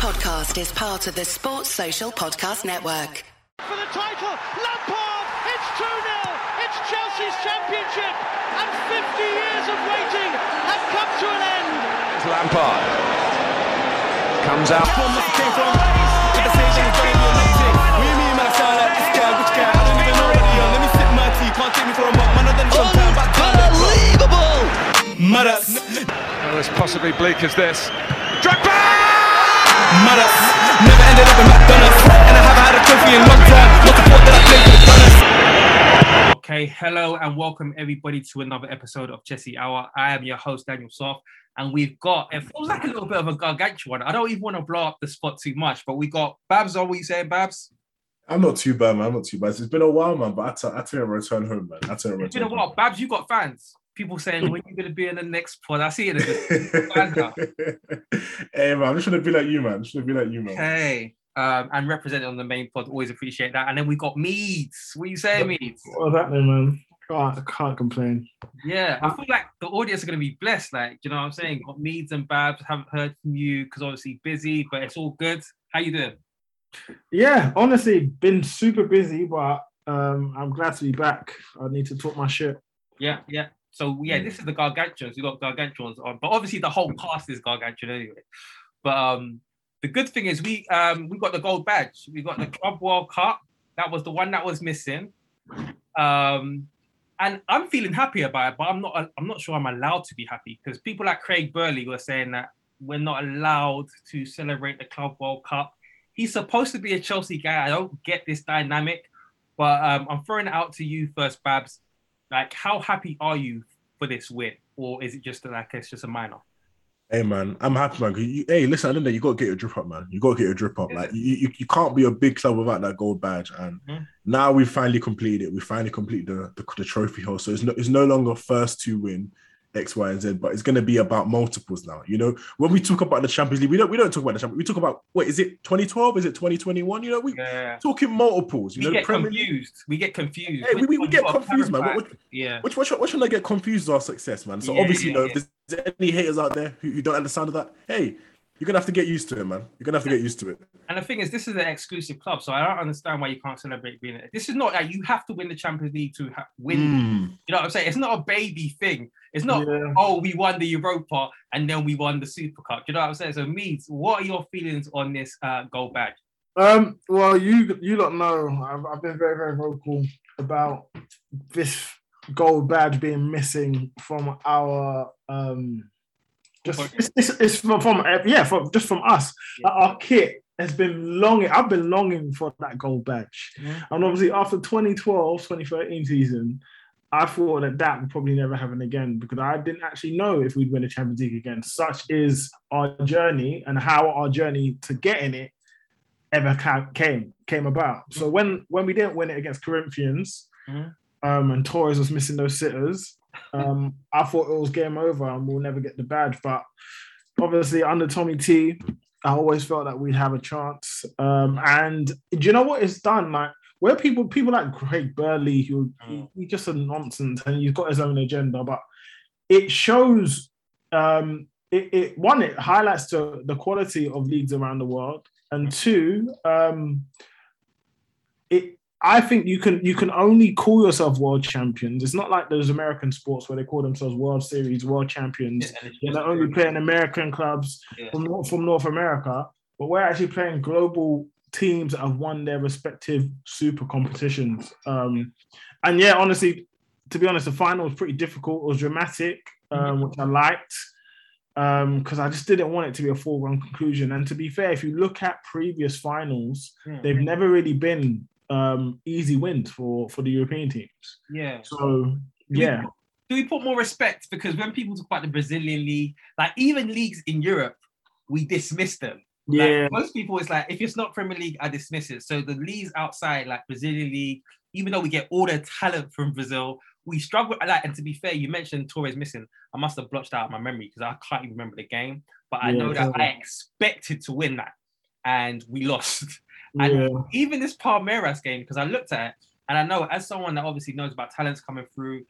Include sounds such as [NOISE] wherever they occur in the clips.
podcast is part of the Sports Social Podcast Network. For the title, Lampard! It's 2 0! It's Chelsea's championship! And 50 years of waiting have come to an end! It's Lampard. Comes out. Unbelievable! Oh, as possibly bleak as this. Drogba! Never ended up in McDonald's, and I haven't had a trophy in long time. Not the fault that I played for the Gunners. Okay, hello and welcome everybody to another episode of Chelsea Hour. I am your host Daniel Soft, and we've got it feels like a little bit of a gargantuan. I don't even want to blow up the spot too much, but we got Babs on. What you saying, Babs? I'm not too bad, man. I'm not too bad. It's been a while, man, but I t- I tell you, return home, man. I tell you, It's been return a while. Babs, you got fans. People saying when you gonna be in the next pod. I see it. in the banter. hey, man, I'm just trying to be like you, man. I'm just trying to be like you, man. Hey, um, and represented on the main pod. Always appreciate that. And then we got Meads. What you saying, Meads? What's happening, man? Can't, I can't complain. Yeah, I feel like the audience are going to be blessed. Like, do you know what I'm saying? Got Meads and Babs. Haven't heard from you because obviously busy, but it's all good. How you doing? Yeah, honestly, been super busy, but um, I'm glad to be back. I need to talk my shit. Yeah, yeah. So yeah, this is the gargantuans. We got gargantuans on, but obviously the whole cast is gargantuan anyway. But um, the good thing is we um we got the gold badge. We got the Club World Cup. That was the one that was missing. Um, and I'm feeling happy about it, but I'm not. I'm not sure I'm allowed to be happy because people like Craig Burley were saying that we're not allowed to celebrate the Club World Cup. He's supposed to be a Chelsea guy. I don't get this dynamic, but um, I'm throwing it out to you first, Babs. Like, how happy are you for this win, or is it just like it's just a minor? Hey, man, I'm happy, man. You, hey, listen, I the end of the day, you got to get your drip up, man. You got to get your drip up. Like, you, you, you can't be a big club without that gold badge. And Mhm. now we've finally completed it. We finally completed the, the, the trophy hole. So it's no, it's no longer first to win X, Y, and Z, but it's going to be about multiples now. You know, when we talk about the Champions League, we don't we don't talk about the Champions. We talk about what is it 2012? Is it 2021? You know, we Yeah. talking multiples. You We know, get Premier League- confused. We get confused. Hey, we, we, we get one you got confused, man. clarified? Which, Yeah. which, which, which one I get confused our success, man. So Yeah, obviously, yeah, you know, if there's any haters out there who, who don't understand that, hey, you're gonna have to get used to it, man. You're gonna have to get used to it. And the thing is, this is an exclusive club, so I don't understand why you can't celebrate being it. This is not like you have to win the Champions League to ha- win. Mm. You know what I'm saying? It's not a baby thing. It's not, Yeah. oh, we won the Europa and then we won the Super Cup. You know what I'm saying? So, Meads, what are your feelings on this uh, gold badge? Um, well, you you lot know I've, I've been very very vocal about this gold badge being missing from our um. Just it's, it's, it's from, from uh, yeah from just from us. Like, our kit has been longing. I've been longing for that gold badge, Mhm. and obviously after 2012 2013 season, I thought that that would probably never happen again because I didn't actually know if we'd win the Champions League again. Such is our journey and how our journey to getting it ever came came about. So when when we didn't win it against Corinthians, Mhm. um, and Torres was missing those sitters, um, I thought it was game over and we'll never get the badge. But obviously under Tommy T, I always felt that we'd have a chance. Um, and do you know what it's done? Like where people people like Craig Burley, who he, he's just a nonsense and he's got his own agenda, but it shows um it, it one, it highlights to the quality of leagues around the world, and two, um it I think you can you can only call yourself world champions. It's not like those American sports where they call themselves World Series, World Champions. They're not only playing American clubs Yeah. from, North- from North America, but we're actually playing global teams that have won their respective super competitions. Um, and yeah, honestly, to be honest, the final was pretty difficult. It was dramatic, um, which I liked because I just didn't want it to be a foregone conclusion. And to be fair, if you look at previous finals, Yeah. they've never really been um, easy wins for for the European teams. Yeah. So yeah, do we put more respect? Because when people talk about the Brazilian league, like even leagues in Europe, we dismiss them. Like, yeah, most people, it's like if it's not Premier League, I dismiss it. So the leagues outside, like Brazilian league, even though we get all the talent from Brazil, we struggle. Like, and to be fair, you mentioned Torres missing. I must have blotched out my memory because I can't even remember the game. But I Yeah, know that I expected to win that, and we lost. [LAUGHS] And yeah, even this Palmeiras game, because I looked at it and I know as someone that obviously knows about talents coming through,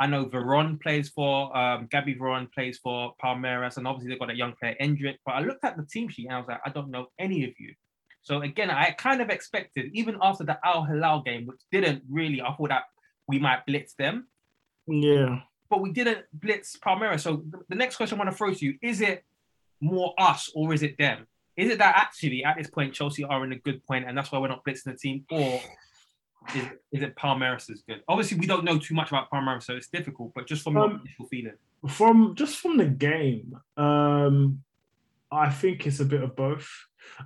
I know Veron plays for um, Gabby Veron plays for Palmeiras, and obviously they've got a young player Endrick. But I looked at the team sheet and I was like, I don't know any of you. So again, I kind of expected, even after the Al Hilal game, which didn't really, I thought that we might blitz them, Yeah. but we didn't blitz Palmeiras. So the, the next question I want to throw to you is it more us or is it them? Is it that actually at this point Chelsea are in a good point and that's why we're not blitzing the team, or is, is it Palmeiras is good? Obviously, we don't know too much about Palmeiras, so it's difficult. But just from your Um, initial feeling, From just from the game, um, I think it's a bit of both.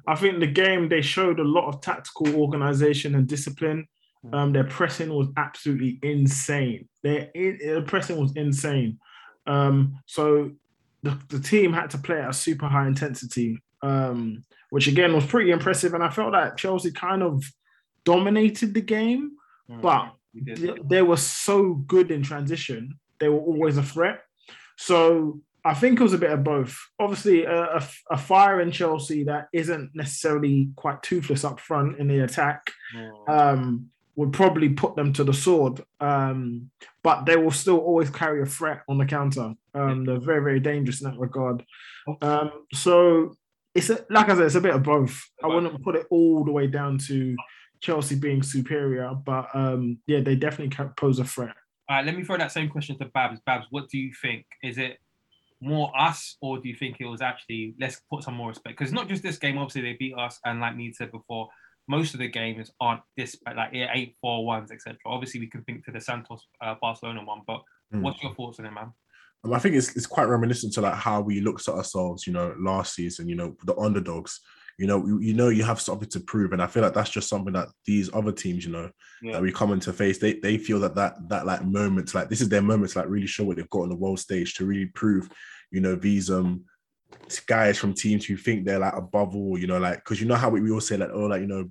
I think the game they showed a lot of tactical organization and discipline. Um, their pressing was absolutely insane. Their, their pressing was insane. Um, so the, the team had to play at a super high intensity, um, which again was pretty impressive. And I felt that Chelsea kind of dominated the game, but we did. they, were so good in transition. They were always a threat. So I think it was a bit of both. Obviously, a, a, a fire in Chelsea that isn't necessarily quite toothless up front in the attack um, would probably put them to the sword. Um, but they will still always carry a threat on the counter. Um, they're very, very dangerous in that regard. Um, so it's a, like I said, it's a bit of both. I wouldn't put it all the way down to Chelsea being superior, but um, yeah, they definitely pose a threat. All right, let me throw that same question to Babs. Babs, what do you think? Is it more us, or do you think it was actually let's put some more respect? Because not just this game, obviously they beat us, and like Need said before, most of the games aren't this like eight four ones, etc. Obviously, we can think to the Santos uh, Barcelona one, but Mm. what's your thoughts on it, man? Um, I think it's it's quite reminiscent to like how we looked at ourselves, you know, last season. You know, the underdogs. You know, you, you know, you have something to prove, and I feel like that's just something that these other teams, you know, Yeah. that we come into face, they they feel that that that like moment, like this is their moment to like really show what they've got on the world stage to really prove, you know, these um guys from teams who think they're like above all, you know, like because you know how we, we all say like, oh, like you know,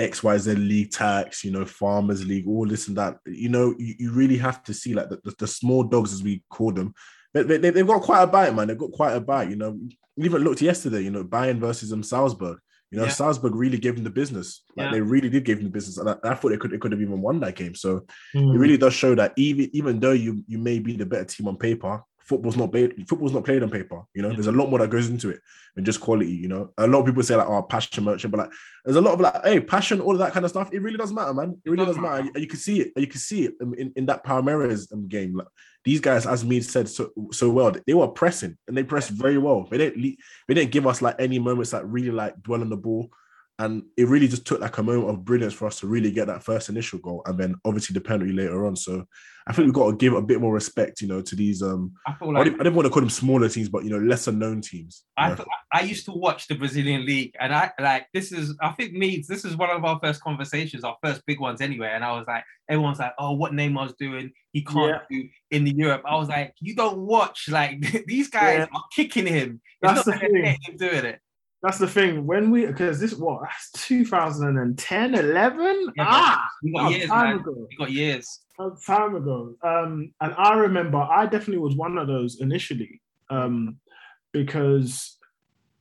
X Y Z league tax, you know, farmers league, all this and that. You know, you, you really have to see like the, the, the small dogs as we call them. They, they, they've got quite a bite, man. They've got quite a bite. You know, we even looked yesterday. You know, Bayern versus um Salzburg. You know, Yeah. Salzburg really gave them the business. Like Yeah. they really did give them the business, and I, I thought they could they could have even won that game. So Mm. it really does show that even even though you you may be the better team on paper, football's not played football's not played on paper. You know, there's a lot more that goes into it than just quality. You know, a lot of people say like, "Oh, passion merchant," but like, there's a lot of like, "Hey, passion," all of that kind of stuff. It really doesn't matter, man. It really does doesn't matter. You, can see it. You can see it in, in, that Palmeiras game. Like, these guys, as me said so so well, they were pressing and they pressed very well. They didn't they didn't give us like any moments that really like dwell on the ball. And it really just took like a moment of brilliance for us to really get that first initial goal, and then obviously the penalty later on. So I think we've got to give a bit more respect, you know, to these. Um, I feel I, didn't, I didn't want to call them smaller teams, but you know, lesser known teams. I, know. th- I used to watch the Brazilian league, and I like this is I think Needs this is one of our first conversations, our first big ones anyway. And I was like, everyone's like, oh, what Neymar's doing, he can't do in the Europe. I was like, you don't watch like [LAUGHS] these guys Yeah. are kicking him. It's That's not the like they're thing. him doing it. That's the thing. When we because this what that's 2010, 11? Yeah, ah, We got years, time man. ago. We got years. A time ago. Um, and I remember I definitely was one of those initially. Um, because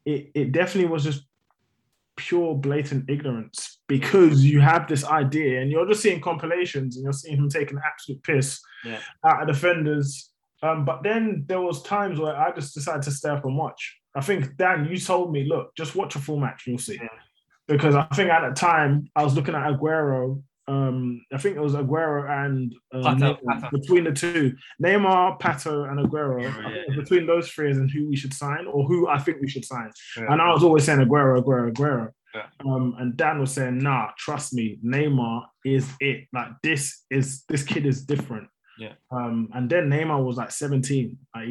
it it definitely was just pure blatant ignorance because you have this idea and you're just seeing compilations and you're seeing him taking an absolute piss Yeah. out of defenders. Um, but then there was times where I just decided to stay up and watch. I think Dan, you told me, look, just watch a full match, you'll see. Yeah. Because I think at the time I was looking at Aguero. Um, I think it was Aguero and uh, Pato. Pato. between the two, Neymar, Pato, and Aguero. Yeah, I yeah, between those three and who we should sign or who I think we should sign. Yeah. And I was always saying Aguero, Aguero, Aguero. Yeah. Um, and Dan was saying, nah, trust me, Neymar is it. Like this is this kid is different. Yeah. Um, and then Neymar was like 17. Like,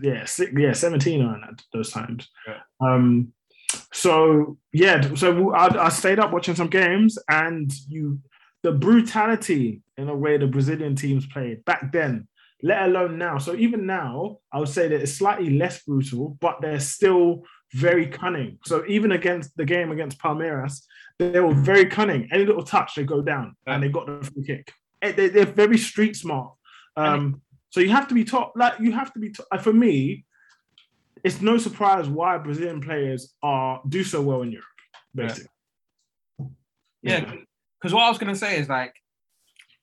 yeah, six, yeah, 17 on at those times. Yeah. Um, so yeah, so I, I stayed up watching some games, and you, the brutality in a way the Brazilian teams played back then, let alone now. So even now, I would say that it's slightly less brutal, but they're still very cunning. So even against the game against Palmeiras, they were very cunning. Any little touch, they go down, and they got the free kick. Eh, They, they're very street smart. Um, so you have to be taught, like you have to be. Taught, for me, it's no surprise why Brazilian players are do so well in Europe. Basically, Yeah, because what I was gonna say is like,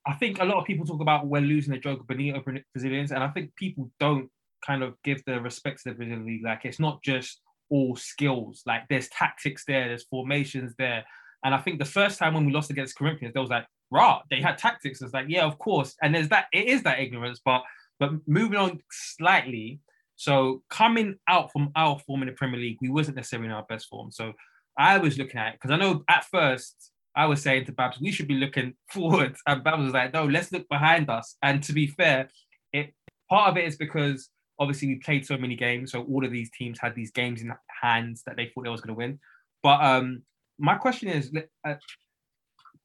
I think a lot of people talk about we're losing the Jogo Bonito Brazilians, and I think people don't kind of give the respect to the Brazilian league. Like it's not just all skills. Like there's tactics there, there's formations there. And I think the first time when we lost against Corinthians, there was like, rah, they had tactics. It's like, yeah, of course. And there's that, it is that ignorance, but but moving on slightly. So coming out from our form in the Premier League, we wasn't necessarily in our best form. So I was looking at it because I know at first I was saying to Babs, we should be looking [LAUGHS] forward. And Babs was like, no, let's look behind us. And to be fair, it part of it is because obviously we played so many games, so all of these teams had these games in hands that they thought they was going to win. But um, my question is, uh,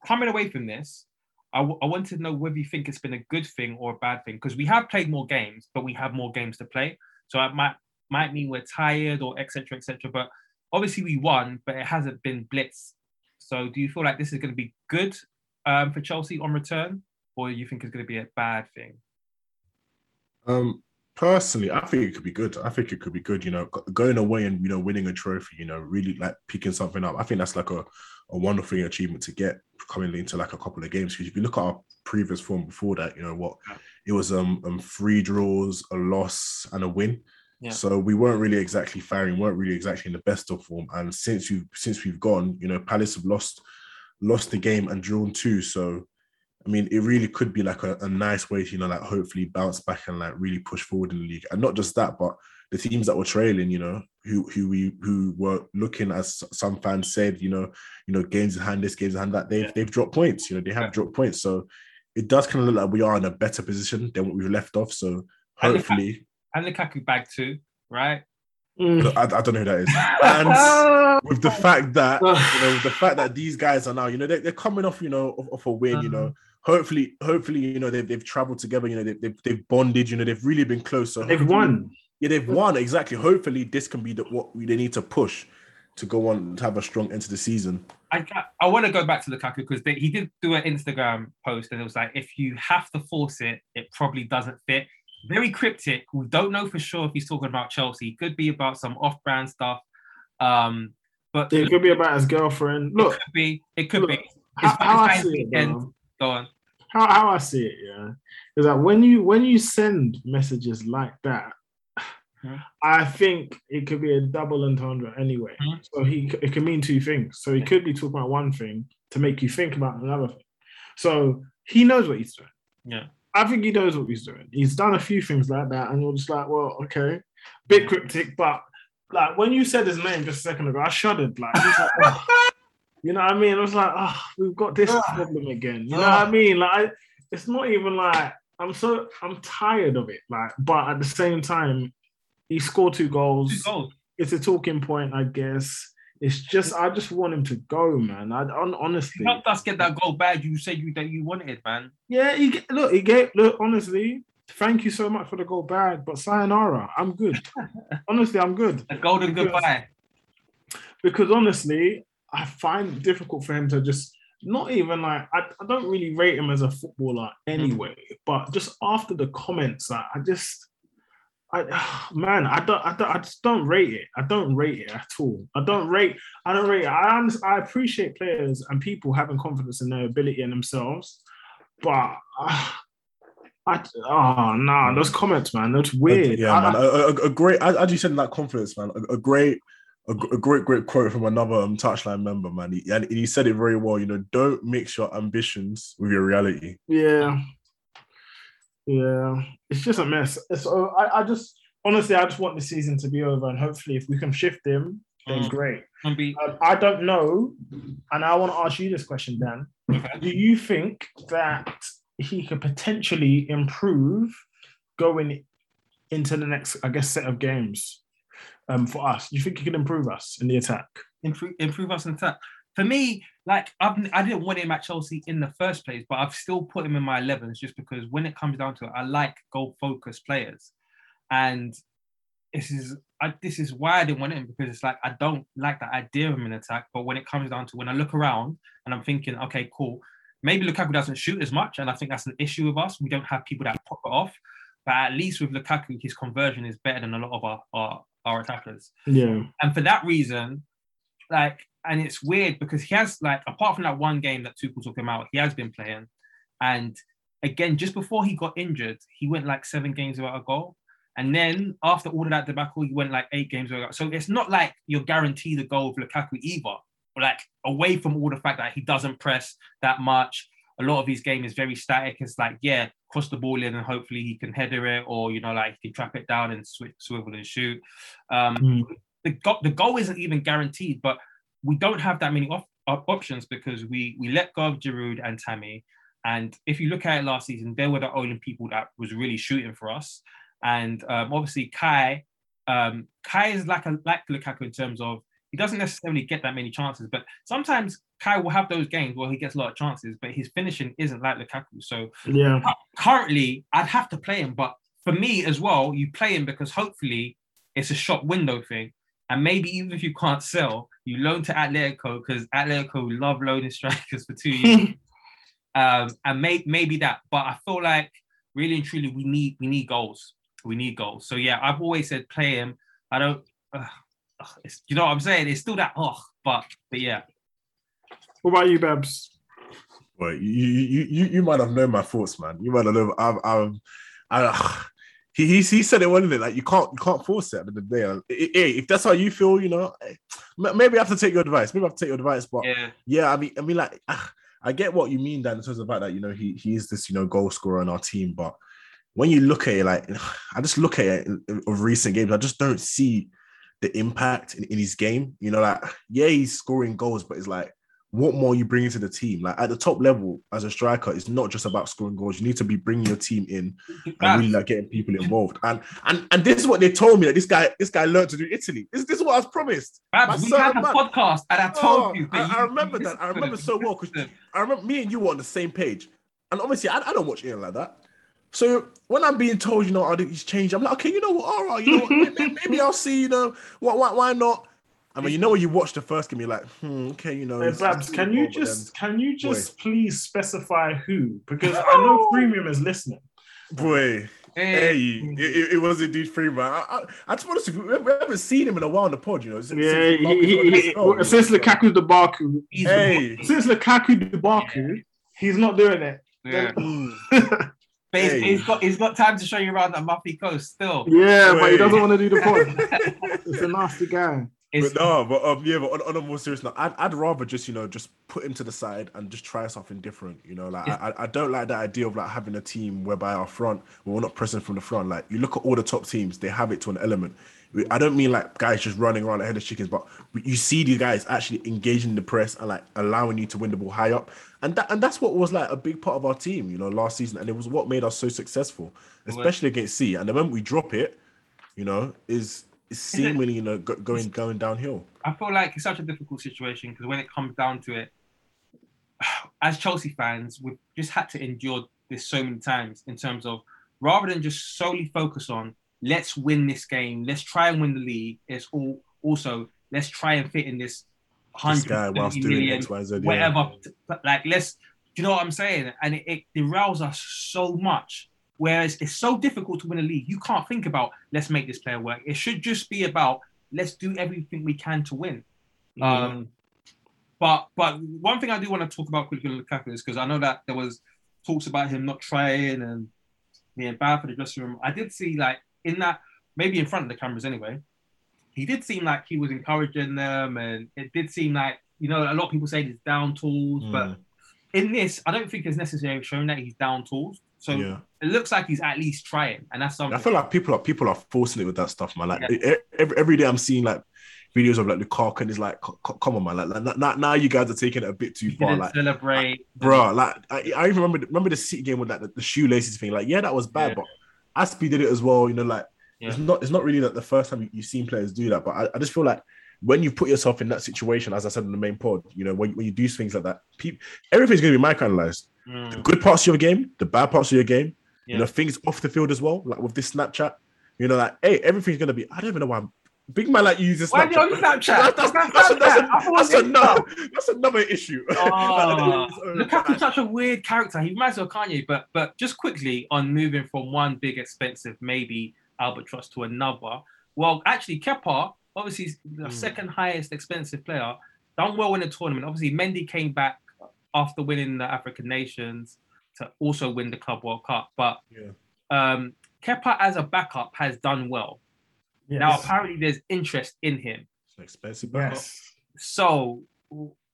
coming away from this, I, w- I want to know whether you think it's been a good thing or a bad thing because we have played more games, but we have more games to play. So it might might mean we're tired or etc. etc. But obviously we won, but it hasn't been blitz. So do you feel like this is going to be good um, for Chelsea on return, or you think it's going to be a bad thing? Um, personally, I think it could be good. I think it could be good. You know, going away and you know winning a trophy. You know, really like picking something up. I think that's like a, a wonderful achievement to get coming into like a couple of games. Because if you look at our previous form before that, you know what it was um, um three draws, a loss, and a win. Yeah. So we weren't really exactly firing, weren't really exactly in the best of form. And since you since we've gone, you know, Palace have lost lost the game and drawn two. So I mean, it really could be like a, a, nice way to, you know, like hopefully bounce back and like really push forward in the league. And not just that, but the teams that were trailing, you know, who who we who were looking as some fans said, you know, you know, games in hand, this games in hand, that they've yeah. they've dropped points. You know, they have yeah. dropped points. So it does kind of look like we are in a better position than what we've left off. So hopefully, and the Lukaku bag too, right? Mm. I, I, don't know who that is. [LAUGHS] And with the fact that you know, with the [LAUGHS] fact that these guys are now, you know, they're, they're coming off, you know, off, off a win, you know, hopefully, hopefully, you know, they've, they've traveled together, you know, they've, they've, they've bonded, you know, they've really been close. So they've won. Yeah, they've won exactly. Hopefully, this can be the, what they need to push to go on to have a strong end to the season. I I want to go back to Lukaku because he did do an Instagram post and it was like, if you have to force it, it probably doesn't fit. Very cryptic. We don't know for sure if he's talking about Chelsea. It could be about some off-brand stuff. Um, but it could be about his girlfriend. Look, it could be. It could look, be. How, how I see it, Go on how, how I see it, yeah, is that when you when you send messages like that, mm-hmm. I think it could be a double entendre anyway. Mm-hmm. So he it can mean two things. So he could be talking about one thing to make you think about another thing. So he knows what he's doing. Yeah. I think he knows what he's doing. He's done a few things like that, and you're just like, well, okay, bit cryptic, but like when you said his name just a second ago, I shuddered. Like, like [LAUGHS] oh. You know what I mean? I was like, oh, we've got this ah. problem again. You know ah. what I mean? Like, I, it's not even like I'm so I'm tired of it. Like, but at the same time, he scored two goals. Two goals. It's a talking point, I guess. It's just I just want him to go, man. I honestly he helped us get that goal back. You said you that you wanted, man. Yeah, he look, he gave look honestly. Thank you so much for the goal bag, but sayonara, I'm good. [LAUGHS] honestly, I'm good. A golden because, goodbye. Because honestly, I find it difficult for him to just not even like I, I don't really rate him as a footballer anyway, mm. but just after the comments, like, I just I [SIGHS] man, I don't, I don't, I just don't rate it. I don't rate it at all. I don't rate. I don't rate it. I I appreciate players and people having confidence in their ability and themselves, but uh, [SIGHS] I oh no, nah, those comments, man, that's weird. Yeah, I, man, a, a, a, great. As you said in that confidence, man, a, a great a, a, great, great quote from another um, touchline member, man. He, and he said it very well. You know, don't mix your ambitions with your reality. Yeah, yeah. It's just a mess. So I, I just honestly, I just want the season to be over, and hopefully, if we can shift him, then mm. great. Be- um, I don't know, and I want to ask you this question, Dan. Okay. Do you think that he could potentially improve going into the next, I guess, set of games? Um, for us? Do you think he can improve us in the attack? Improve, improve us in attack. For me, like I've, I didn't want him at Chelsea in the first place, but I've still put him in my 11s just because when it comes down to it, I like goal focused players, and this is I, this is why I didn't want him because it's like I don't like the idea of him in attack. But when it comes down to when I look around and I'm thinking, okay, cool, maybe Lukaku doesn't shoot as much, and I think that's an issue with us. We don't have people that pop it off. But at least with Lukaku, his conversion is better than a lot of our, our, our attackers. Yeah. And for that reason, like, and it's weird because he has like, apart from that one game that Tuchel took him out, he has been playing, and again, just before he got injured, he went like seven games without a goal. And then after all of that debacle, he went like eight games without. So it's not like you're guaranteed a goal with Lukaku either. Like away from all the fact that he doesn't press that much, a lot of his game is very static. It's like, yeah, cross the ball in and hopefully he can header it, or you know, like he can trap it down and sw- swivel and shoot. Um, Mm. the, go- the goal isn't even guaranteed, but we don't have that many op- op- options because we we let go of Giroud and Tammy. And if you look at it last season, they were the only people that was really shooting for us. And um, obviously Kai, um, Kai is like a like Lukaku in terms of he doesn't necessarily get that many chances, but sometimes Kai will have those games where he gets a lot of chances, but his finishing isn't like Lukaku. So Yeah. currently I'd have to play him, but for me as well, you play him because hopefully it's a shop window thing. And maybe even if you can't sell, you loan to Atletico because Atletico love loaning strikers for two years. [LAUGHS] um, and may, maybe that. But I feel like really and truly we need we need goals. We need goals. So yeah, I've always said play him. I don't. Uh, you know what I'm saying? It's still that. Oh, but but yeah. What about you, Babs? Well, you, you you you might have known my thoughts, man. You might have known. I'm, I'm, I, he, he he said it one day, like you can't you can't force it at the end of the day. And, eh, if that's how you feel, you know, eh, maybe I have to take your advice. Maybe I have to take your advice. But Yeah. yeah, I mean, I mean, like I get what you mean, Dan, in terms of the fact that you know he he is this you know goal scorer on our team, but when you look at it, like I just look at it in- in- of recent games, I just don't see the impact in, in his game. You know, like yeah, he's scoring goals, but it's like what more are you bring to the team? Like at the top level as a striker, it's not just about scoring goals. You need to be bringing your team in and really like getting people involved. And and and this is what they told me that this guy this guy learned to do Italy. This, this is what I was promised. Babs, we had a man. podcast and I told Oh, you. I, you- I remember that. I remember so well because I remember me and you were on the same page. And obviously, I, I don't watch anything like that. So when I'm being told, you know, oh, he's changed, I'm like, okay, you know what? All right, you know what? [LAUGHS] Maybe, maybe I'll see. You know, why, why, why not? I mean, you know, when you watch the first game, you're like, hmm, okay, you know. Hey, it's- Babs, can you just then- can you just please specify who? Because I know premium is listening. boy? Hey, it, it, it was indeed Freeman. I, I, I just want to see. We we haven't seen him in a while on the pod, you know. since- Yeah, since he, Lukaku he, got he, his since you know, so- Lukaku Debaku, He's Hey, since Lukaku Debaku, he's not doing it. Yeah. [LAUGHS] But he's- Hey. he's got he's got time to show you around that Muffy Coast still. Yeah, but he doesn't want to do the [LAUGHS] pod. It's a nasty guy. It's, but no, but um, yeah, but on, on a more serious note, I'd, I'd rather just you know just put him to the side and just try something different. You know, like I, I- I don't like that idea of like having a team whereby our front we're not pressing from the front. Like you look at all the top teams, they have it to an element. I don't mean like guys just running around ahead of chickens, but you see these guys actually engaging the press and like allowing you to win the ball high up, and that and that's what was like a big part of our team, you know, last season, and it was what made us so successful, especially against C. And the moment we drop it, you know, is is seemingly you know go, going going downhill. I feel like it's such a difficult situation because when it comes down to it, [SIGHS] as Chelsea fans, we've just had to endure this so many times in terms of rather than just solely focus on let's win this game, let's try and win the league. It's all also let's try and fit in this this guy hundred whilst fifty doing million, X, Y, Z. yeah. whatever. Like let's, you know what I'm saying? And it, it derails us so much. Whereas it's so difficult to win a league, you can't think about let's make this player work. It should just be about let's do everything we can to win. Um, but but one thing I do want to talk about quickly with Lukaku is because I know that there was talks about him not trying and being bad for the dressing room. I did see like in that maybe in front of the cameras anyway. He did seem like he was encouraging them, and it did seem like you know a lot of people say he's down tools, but Mm, in this, I don't think it's necessarily shown that he's down tools. So yeah. it looks like he's at least trying, and that's something. I feel like people are people are forcing it with that stuff, man. Like Yeah. every, every day I'm seeing like videos of like Lukaku and it's like, co- co- come on, man. Like, like now, now you guys are taking it a bit too far. Like, celebrate, bro, like I, I even remember remember the City game with like the, the shoelaces thing. Like, yeah, that was bad, Yeah. but Azpi did it as well. You know, like it's not it's not really like the first time you, you've seen players do that. But I, I just feel like when you put yourself in that situation, as I said in the main pod, you know, when, when you do things like that, people, everything's going to be microanalyzed. Mm, The good parts of your game, the bad parts of your game, Yeah. you know, things off the field as well. Like with this Snapchat, you know, like hey, everything's going to be. I don't even know why. I'm, Big man like uses Why Snapchat. do you on Snapchat? That's, that's, That's that's, that's, Snapchat. I thought it was that's another that's another issue. Oh, [LAUGHS] Like, Lukaku's such a weird character. He reminds me of Kanye, but but just quickly on moving from one big expensive maybe albatross to another. Well, actually, Kepa, obviously he's the Mm. second highest expensive player, done well in the tournament. Obviously, Mendy came back after winning the African Nations. to also win the Club World Cup. But Yeah. um, Kepa as a backup has done well. Yes. Now apparently there's interest in him. It's an expensive backup. yes. So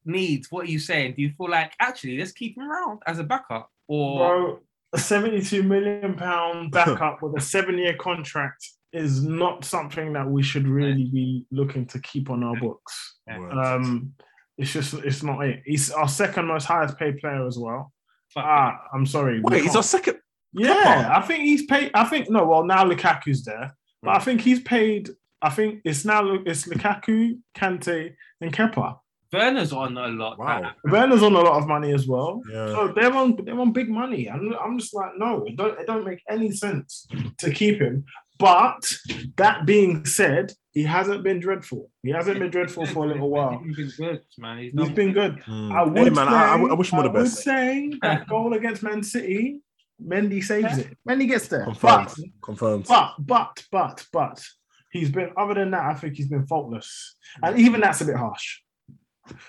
needs, what are you saying? Do you feel like actually let's keep him around as a backup? Or Bro, a 72 million pound [LAUGHS] backup with a seven year contract is not something that we should really be looking to keep on our books. Um, it's just, it's not it. He's our second most highest paid player as well. Fuck Ah, I'm sorry. Wait, he's our second. Yeah, I think he's paid. I think no. Well, now Lukaku's there, but I think he's paid. I think it's now it's Lukaku, Kante, and Kepa. Werner's on a lot. Wow. Werner's on a lot of money as well. Yeah. So they're on they're on big money. I'm, I'm just like, no, it don't it don't make any sense to keep him. But that being said, he hasn't been dreadful. He hasn't been dreadful for a little while. He's been good, man. He's, He's done- been good. Mm. I would Hey, man, say, I, I, I wish him all the I would best. say that goal against Man City, Mendy saves it. Mendy gets there. Confirmed. But Confirmed. but, but, but, but, he's been, other than that, I think he's been faultless. And even that's a bit harsh.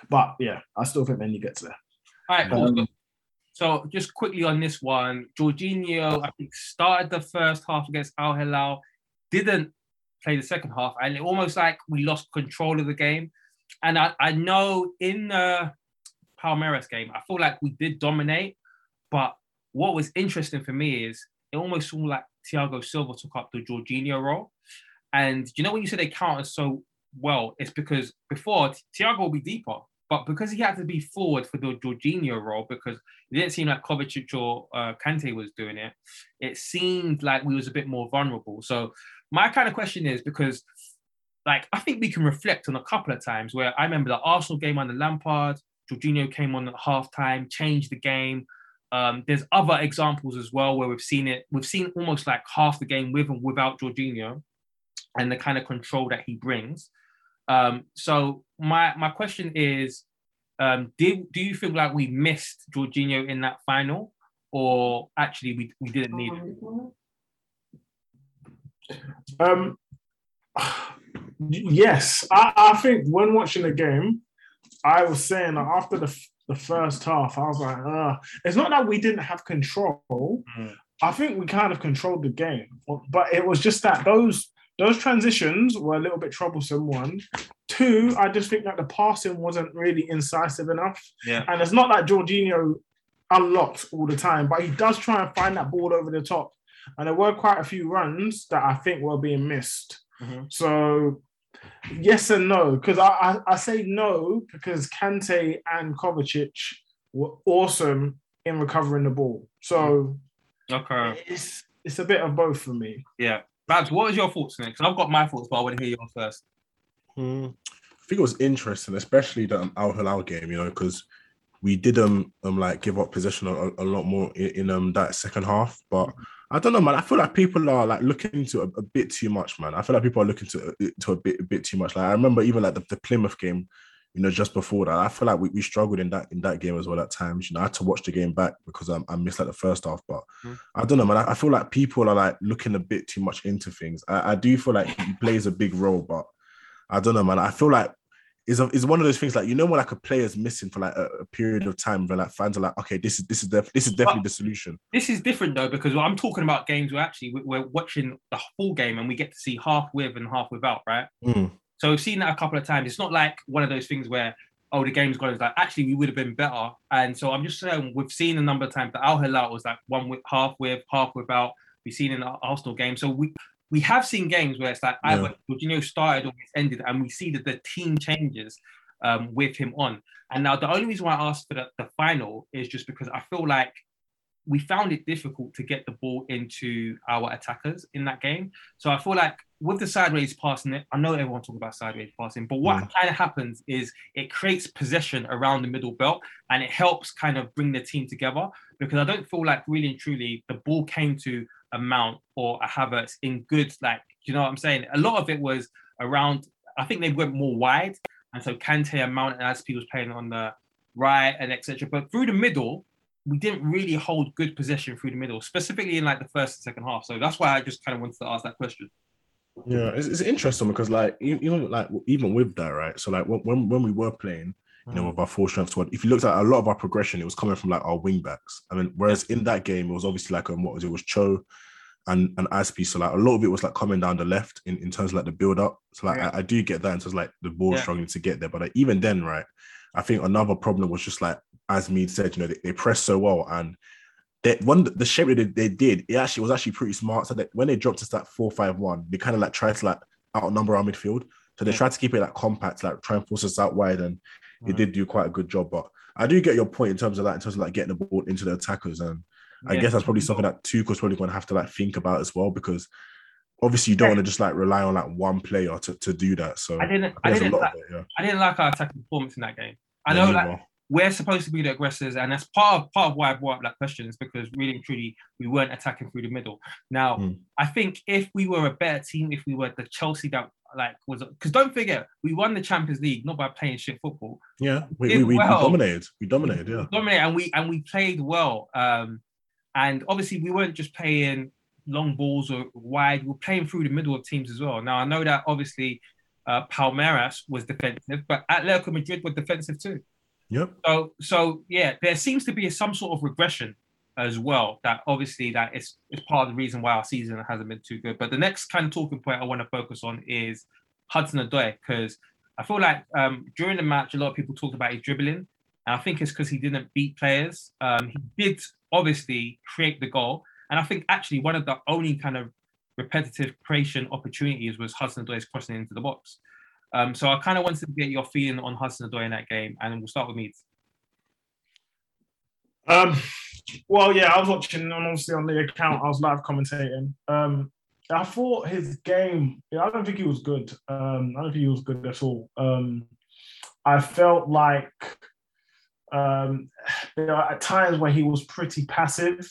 But yeah, I still think Mendy gets there. All right, cool. Um, So- so just quickly on this one, Jorginho, I think, started the first half against Al Hilal, didn't play the second half, and it almost like we lost control of the game. And I, I know in the Palmeiras game, I feel like we did dominate, but what was interesting for me is it almost seemed like Thiago Silva took up the Jorginho role. And you know when you say they counted so well, it's because before Thiago will be deeper, but because he had to be forward for the Jorginho role, because it didn't seem like Kovacic or uh, Kante was doing it, it seemed like we was a bit more vulnerable. So my kind of question is because, like, I think we can reflect on a couple of times where I remember the Arsenal game under Lampard, Jorginho came on at halftime, changed the game. Um, there's other examples as well where we've seen it. We've seen almost like half the game with and without Jorginho, and the kind of control that he brings. Um, so my my question is, um, did do you feel like we missed Jorginho in that final, or actually we, we didn't need him? Um, [SIGHS] yes, I, I think when watching the game, I was saying after the, the first half, I was like, uh, it's not that we didn't have control. Mm. I think we kind of controlled the game, but it was just that those those transitions were a little bit troublesome. One, two, I just think that the passing wasn't really incisive enough. Yeah. And it's not that Jorginho unlocked all the time, but he does try and find that ball over the top. And there were quite a few runs that I think were being missed. Mhm. So yes and no, because I, I, I say no because Kante and Kovacic were awesome in recovering the ball. So Okay. it's it's a bit of both for me. Yeah. Babs, what is your thoughts next? I've got my thoughts, but I want to hear yours first. Hmm. I think it was interesting, especially the um, Al Hilal game, you know, because we did um, um like give up possession a, a lot more in, in um that second half. But I don't know, man. I feel like people are like looking into a, a bit too much, man. I feel like people are looking to to a bit a bit too much. Like I remember even like the, the Plymouth game, you know, just before that. I feel like we, we struggled in that in that game as well at times. You know, I had to watch the game back because um, I missed like the first half. But Mhm. I don't know, man. I, I feel like people are like looking a bit too much into things. I, I do feel like he plays a big role, but I don't know, man. I feel like is is one of those things like you know when like a player's missing for like a, a period of time where like fans are like, okay, this is this is def- this is definitely the solution. This is different though because I'm talking about games where actually we- we're watching the full game and we get to see half with and half without, right? Mm. So we've seen that a couple of times. It's not like one of those things where oh the game's gone. It's like actually we would have been better. And so I'm just saying we've seen a number of times that Al Hilal was like one with half with, half without. We've seen in the Arsenal game. So we we have seen games where it's like either Jorginho started or it's ended, and we see that the team changes um, with him on. And now the only reason why I asked for the, the final is just because I feel like we found it difficult to get the ball into our attackers in that game. So I feel like with the sideways passing, I know everyone talking about sideways passing, but what kind of happens is it creates possession around the middle belt and it helps kind of bring the team together because I don't feel like really and truly the ball came to a Mount or a Havertz in good, like, you know what I'm saying? A lot of it was around, I think they went more wide. And so Kante and Mount and Azpi was playing on the right and etc. But through the middle, we didn't really hold good possession through the middle, specifically in like the first and second half. So that's why I just kind of wanted to ask that question. Yeah, it's, it's interesting because like you know, like even with that, right? So like when when we were playing, you know, with our full strength squad. If you looked at a lot of our progression, it was coming from like our wing backs. I mean, whereas in that game, it was obviously like um, what was it? it was Cho and and Azpi. So like a lot of it was like coming down the left in, in terms of like the build up. So like Yeah. I, I do get that in terms of like the ball Yeah. struggling to get there. But like, even then, right, I think another problem was just like as Mead said, you know, they, they pressed so well and that one the shape that they, they did, it actually was actually pretty smart. So that when they dropped to that four five one, they kind of like tried to like outnumber our midfield. So they Yeah. tried to keep it like compact, like try and force us out wide, and Mm. did do quite a good job. But I do get your point in terms of that, in terms of like getting the ball into the attackers, and I Yeah. guess that's probably something that Tuchel's probably going to have to like think about as well, because obviously you don't Yeah. want to just like rely on like one player to, to do that. So I didn't. I I think there's a didn't. Like, it, yeah. I didn't like our attacking performance in that game. I know like we're supposed to be the aggressors, and that's part of part of why I brought up that question is because really and truly we weren't attacking through the middle. Now, Mm. I think if we were a better team, if we were the Chelsea that like was because don't forget we won the Champions League not by playing shit football, Yeah, we, we, we, well. we dominated. We dominated, yeah. dominate, and we and we played well. Um, and obviously we weren't just playing long balls or wide. We were playing through the middle of teams as well. Now I know that obviously uh, Palmeiras was defensive, but Atletico Madrid were defensive too. Yep. So so yeah, there seems to be some sort of regression as well. That obviously that is is part of the reason why our season hasn't been too good. But the next kind of talking point I want to focus on is Hudson Odoi because I feel like um, during the match a lot of people talked about his dribbling, and I think it's because he didn't beat players. Um, he did obviously create the goal, and I think actually one of the only kind of repetitive creation opportunities was Hudson Odoi's crossing into the box. Um, so I kind of wanted to get your feeling on Hudson Odoi in that game, and we'll start with Meads. Um, well, yeah, I was watching, and obviously on the account, I was live commentating. Um, I thought his game, I don't think he was good. Um, I don't think he was good at all. Um, I felt like um, there are at times when he was pretty passive.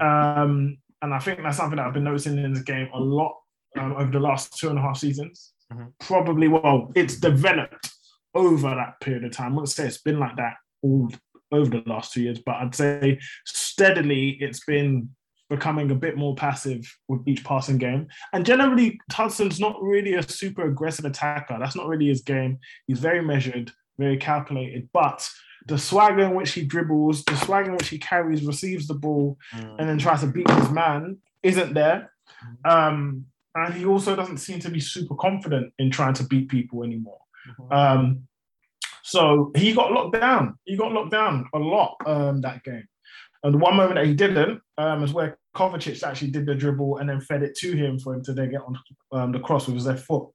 Um, and I think that's something that I've been noticing in this game a lot um, over the last two and a half seasons. Mhm. Probably, well, it's developed over that period of time. I wouldn't say it's been like that all over the last two years, but I'd say steadily it's been becoming a bit more passive with each passing game. And generally, Hudson's not really a super aggressive attacker. That's not really his game. He's very measured, very calculated, but the swagger in which he dribbles, the swagger in which he carries, receives the ball, and then tries to beat his man isn't there. Um, and he also doesn't seem to be super confident in trying to beat people anymore. Um, so he got locked down. He got locked down a lot um, that game. And the one moment that he didn't um, is where Kovacic actually did the dribble and then fed it to him for him to then get on um, the cross with his left foot.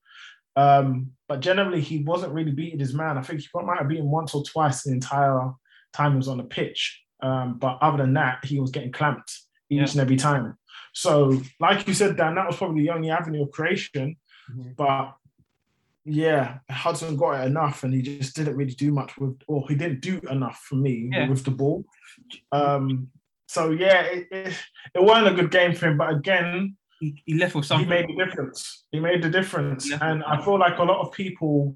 Um, but generally, he wasn't really beating his man. I think he might have beaten once or twice the entire time he was on the pitch. Um, but other than that, he was getting clamped each Yeah. and every time. So, like you said, Dan, that was probably the only avenue of creation. Mhm. But yeah, Hudson got it enough, and he just didn't really do much with, or he didn't do enough for me Yeah. with the ball. Um, so yeah, it, it, it wasn't a good game for him. But again, He, he left with something. he made a difference. He made a difference, and I feel like a lot of people,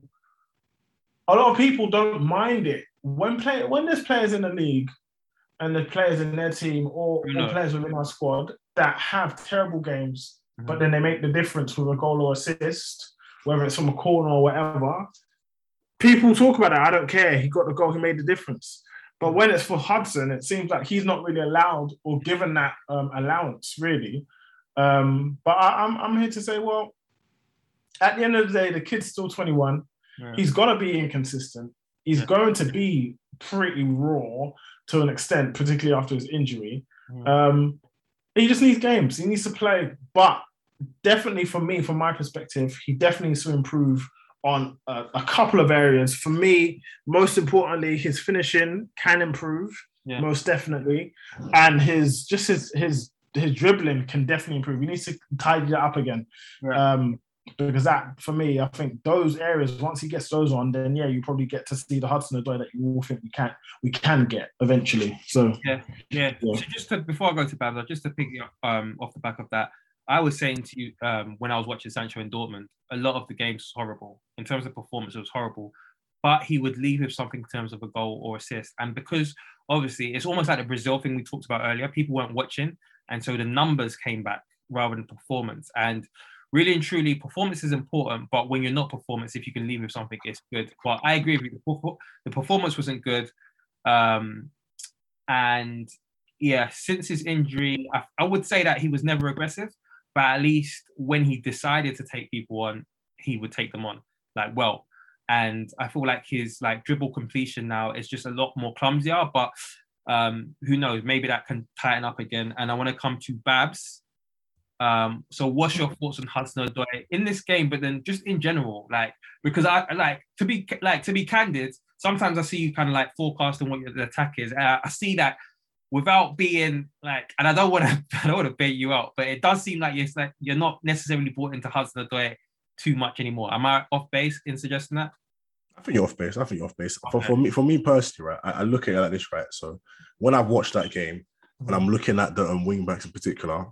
a lot of people don't mind it when play when there's players in the league, and the players in their team or, or players within our squad that have terrible games, Mhm. but then they make the difference with a goal or assist, whether it's from a corner or whatever. People talk about it. I don't care. He got the goal. He made the difference. But when it's for Hudson, it seems like he's not really allowed or given that um, allowance, really. Um, but I, I'm, I'm here to say, well, at the end of the day, the kid's still 21. Yeah. He's going to be inconsistent. He's Yeah. going to be pretty raw to an extent, particularly after his injury. Um, he just needs games. He needs to play. But definitely for me, from my perspective, he definitely needs to improve on a, a couple of areas. For me, most importantly, his finishing can improve, Yeah. most definitely, and his just his his his dribbling can definitely improve. He needs to tidy that up again. Right. Um, because that, for me, I think those areas. Once he gets those on, then yeah, you probably get to see the Hudson Odoi that you all think we can we can get eventually. So Yeah. Yeah. So just to, before I go to Babla, just to pick up um, off the back of that, I was saying to you um, when I was watching Sancho in Dortmund, a lot of the games was horrible in terms of performance. It was horrible, but he would leave with something in terms of a goal or assist. And because obviously it's almost like the Brazil thing we talked about earlier, people weren't watching, and so the numbers came back rather than performance. And really and truly, performance is important. But when you're not performance, if you can leave with something, it's good. But I agree with you. The performance wasn't good, um, and yeah, since his injury, I, I would say that he was never aggressive. But at least when he decided to take people on, he would take them on like well. And I feel like his like dribble completion now is just a lot more clumsier. But um, who knows? Maybe that can tighten up again. And I want to come to Babs. Um, so what's your thoughts on Hudson Odoi in this game, but then just in general, like because I like to be like to be candid. Sometimes I see you kind of like forecasting what your attack is. Uh, I see that without being like, and I don't want to, [LAUGHS] I don't want to bait you out, but it does seem like you're like you're not necessarily bought into Hudson Odoi too much anymore. Am I off base in suggesting that? I think you're off base. I think you're off base. Okay. For, for me, for me personally, right, I, I, look at it like this, right. So when I've watched that game mm-hmm. and I'm looking at the um, wing backs in particular,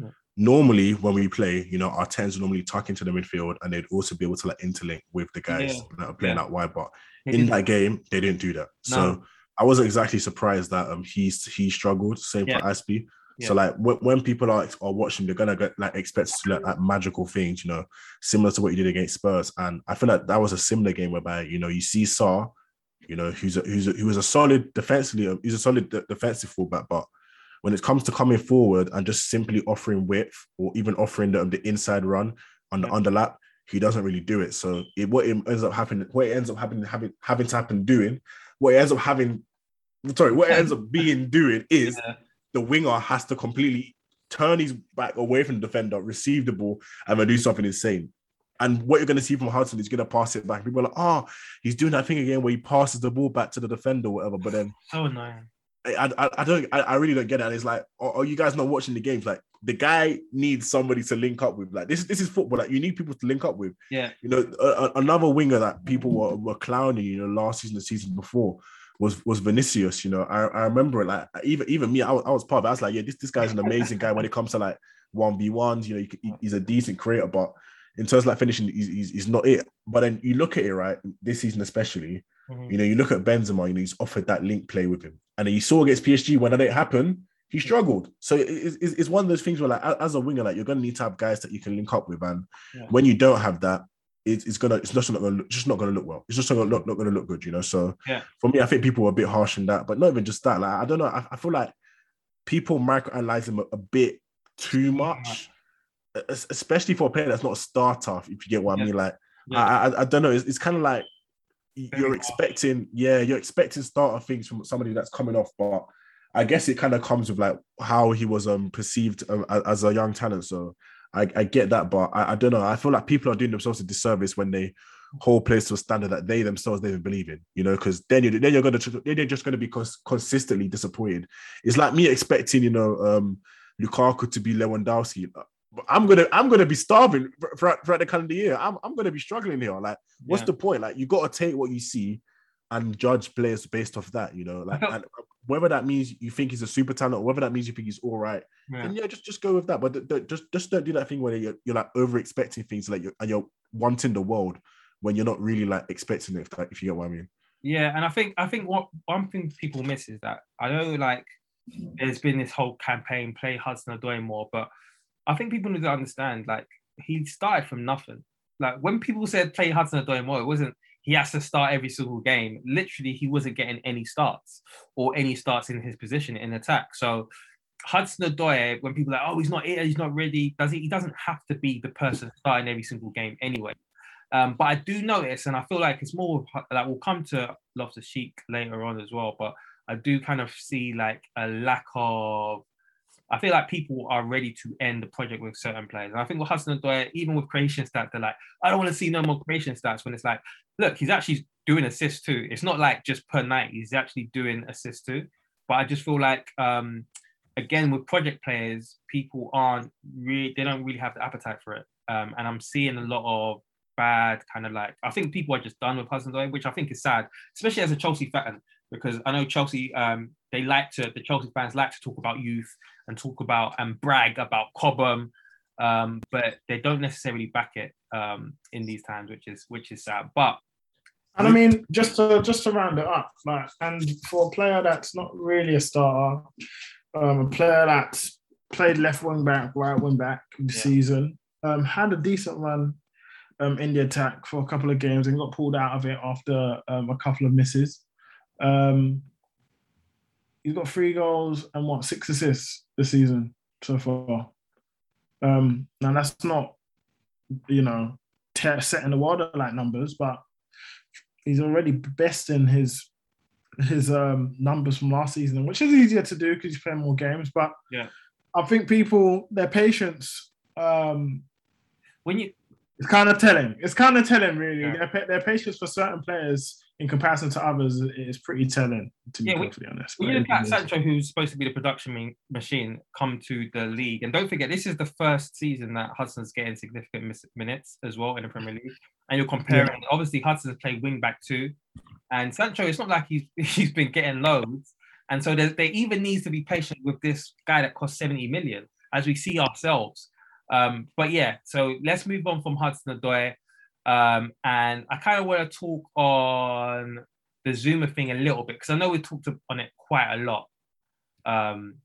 yeah. normally when we play, you know, our tens normally tuck into the midfield and they'd also be able to like interlink with the guys yeah. that are playing yeah. that wide. But in that game, they didn't do that. No. So I wasn't exactly surprised that um he's he struggled. Same for Azpi. So like w- when people are, are watching, they're gonna get like expect to like, like magical things, you know, similar to what you did against Spurs. And I feel like that was a similar game whereby you know you see Sarr, you know, who's a, who's a, who was a solid defensively, um, he's a solid de- defensive fullback, but when it comes to coming forward and just simply offering width or even offering the, the inside run on the underlap, he doesn't really do it. So it, what it ends up happening, what it ends up happening, having having to happen doing, what it ends up having, sorry, what it ends up being doing is. Yeah the winger has to completely turn his back away from the defender, receive the ball, and then do something insane. And what you're going to see from Hudson is going to pass it back. People are like, oh, he's doing that thing again where he passes the ball back to the defender or whatever. But then, so annoying. I, I, I don't, I, I, really don't get it. And it's like, are, are, you guys not watching the games? Like, the guy needs somebody to link up with. Like, this, this is football. Like, you need people to link up with. Yeah. You know, a, another winger that people were, were clowning, you know, last season, the season before was was Vinicius. You know, I, I remember it like even even me, I was, I was part of it. I was like, yeah, this this guy's an amazing guy when it comes to like one v ones. You know, he, he's a decent creator, but in terms of like finishing, he's, he's, he's, not it. But then you look at it right this season, especially. Mm-hmm. You know, you look at Benzema. You know, he's offered that link play with him, and then you saw against PSG when that didn't happen. He struggled. So it's, it's one of those things where, like, as a winger, like you're gonna need to have guys that you can link up with, and yeah. when you don't have that, it's, it's gonna it's just not gonna look, just not gonna look well. It's just not gonna look not gonna look good, you know. So yeah, for me, I think people were a bit harsh in that, but not even just that. Like I don't know, I, I feel like people microanalyze him a, a bit too much, especially for a player that's not a starter. If you get what yeah. I mean, like yeah. I, I, I don't know. It's, it's kind of like you're expecting, yeah, you're expecting starter things from somebody that's coming off, but I guess it kind of comes with like how he was um perceived um, as a young talent. So I, I get that, but I, I, don't know. I feel like people are doing themselves a disservice when they hold players to a standard that they themselves don't even believe in. You know, because then you then you're gonna then you're just gonna be cons- consistently disappointed. It's like me expecting you know um Lukaku to be Lewandowski. I'm gonna I'm gonna be starving throughout, throughout the calendar year. I'm I'm gonna be struggling here. Like, what's yeah. the point? Like, you got to take what you see and judge players based off that. You know, like [LAUGHS] whether that means you think he's a super talent or whether that means you think he's all right, yeah. then yeah, just just go with that. But just just don't do that thing where you're, you're like over expecting things like you're, and you're wanting the world when you're not really like expecting it. If, if you get what I mean. Yeah, and I think I think what one thing people miss is that I know like there's been this whole campaign play Hudson Odoi more, but I think people need to understand like he started from nothing. Like when people said play Hudson Odoi more, it wasn't he has to start every single game. Literally, he wasn't getting any starts or any starts in his position in attack. So Hudson Odoi, when people are like, oh, he's not here, he's not ready, does he? He doesn't have to be the person starting every single game anyway. Um, but I do notice, and I feel like it's more like we'll come to Loftus Cheek later on as well. But I do kind of see like a lack of I feel like people are ready to end the project with certain players. And I think with Hudson Odoi, even with creation stats, they're like, I don't want to see no more creation stats when it's like, look, he's actually doing assists too. It's not like just per night, he's actually doing assists too. But I just feel like um, again with project players, people aren't really they don't really have the appetite for it. Um, and I'm seeing a lot of bad kind of like I think people are just done with Hudson Odoi, which I think is sad, especially as a Chelsea fan because I know Chelsea um, they like to the Chelsea fans like to talk about youth and talk about and brag about Cobham, um, but they don't necessarily back it um, in these times, which is which is sad. But and I mean, just to just to round it up, like, and for a player that's not really a starter, um, a player that's played left wing back, right wing back this yeah. season, um, had a decent run um, in the attack for a couple of games and got pulled out of it after um, a couple of misses. Um, he's got three goals and what six assists this season so far. Um, now that's not, you know, te- setting the world like numbers, but he's already besting his his um, numbers from last season, which is easier to do because he's playing more games. But Yeah. I think people their patience um, When you it's kind of telling. It's kind of telling, really. Yeah. Their, their patience for certain players in comparison to others it's pretty telling, to be Yeah, we- perfectly honest. when you look at Sancho, who's supposed to be the production ma- machine, come to the league, and don't forget, this is the first season that Hudson's getting significant minutes as well in the Premier League. And you're comparing, obviously, Hudson's played wing back too, and Sancho. It's not like he's [LAUGHS] he's been getting loads, and so there, there even needs to be patient with this guy that cost 70 million, as we see ourselves. Um, but yeah, so let's move on from Hudson Odoi. Um, and I kind of want to talk on the Zuma thing a little bit because I know we talked on it quite a lot. Um,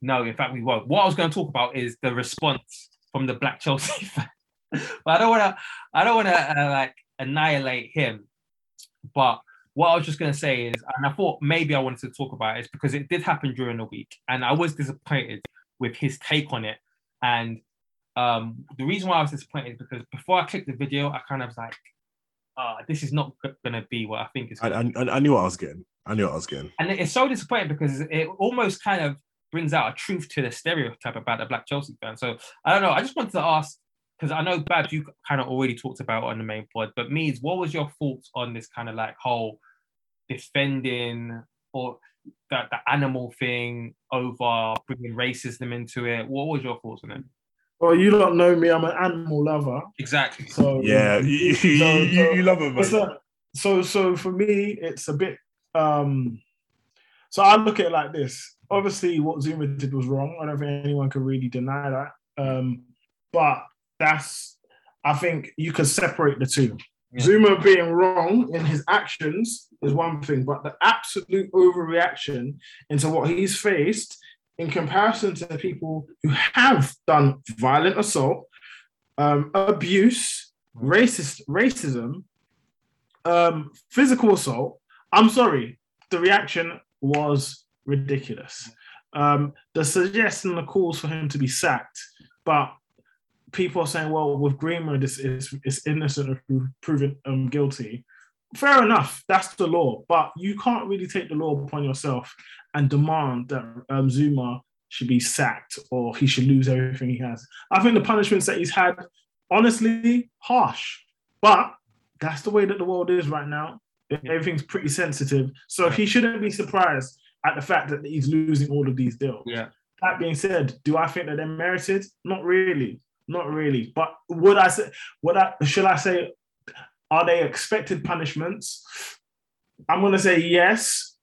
no, in fact, we won't. What I was going to talk about is the response from the Black Chelsea [LAUGHS] fan. but I don't want to. I don't want to uh, like annihilate him. But what I was just going to say is, and I thought maybe I wanted to talk about it, is because it did happen during the week, and I was disappointed with his take on it. And um, the reason why I was disappointed is because before I clicked the video, I kind of was like, uh, this is not going to be what I think it's I, going to I, I knew what I was getting. I knew what I was getting. and it's so disappointing because it almost kind of brings out a truth to the stereotype about the Black Chelsea fan. So I don't know. I just wanted to ask because I know Babs, you kind of already talked about it on the main pod, but Meads, what was your thoughts on this kind of like whole defending or that the animal thing over bringing racism into it? What was your thoughts on it? Well, you don't know me. I'm an animal lover. Exactly. So Yeah, [LAUGHS] you, you, you, So- you, you love him, man. so, so so for me, it's a bit. um So I look at it like this. Obviously, what Zuma did was wrong. I don't think anyone can really deny that. Um, but that's. I think you can separate the two. Yeah. Zuma being wrong in his actions is one thing, but the absolute overreaction into what he's faced in comparison to the people who have done violent assault, um, abuse, racist racism, um, physical assault. I'm sorry, the reaction was ridiculous. Um, the suggestion, the calls for him to be sacked, but people are saying, well, with Greenwood, it's, it's, it's innocent of proven um, guilty. Fair enough, that's the law, but you can't really take the law upon yourself and demand that um, Zuma should be sacked or he should lose everything he has. I think the punishments that he's had, honestly, harsh, but that's the way that the world is right now. Everything's pretty sensitive, so he shouldn't be surprised at the fact that he's losing all of these deals. Yeah. That being said, do I think that they're merited? Not really, not really. But would I say? Would I? Should I say? Are they expected punishments? I'm gonna say yes,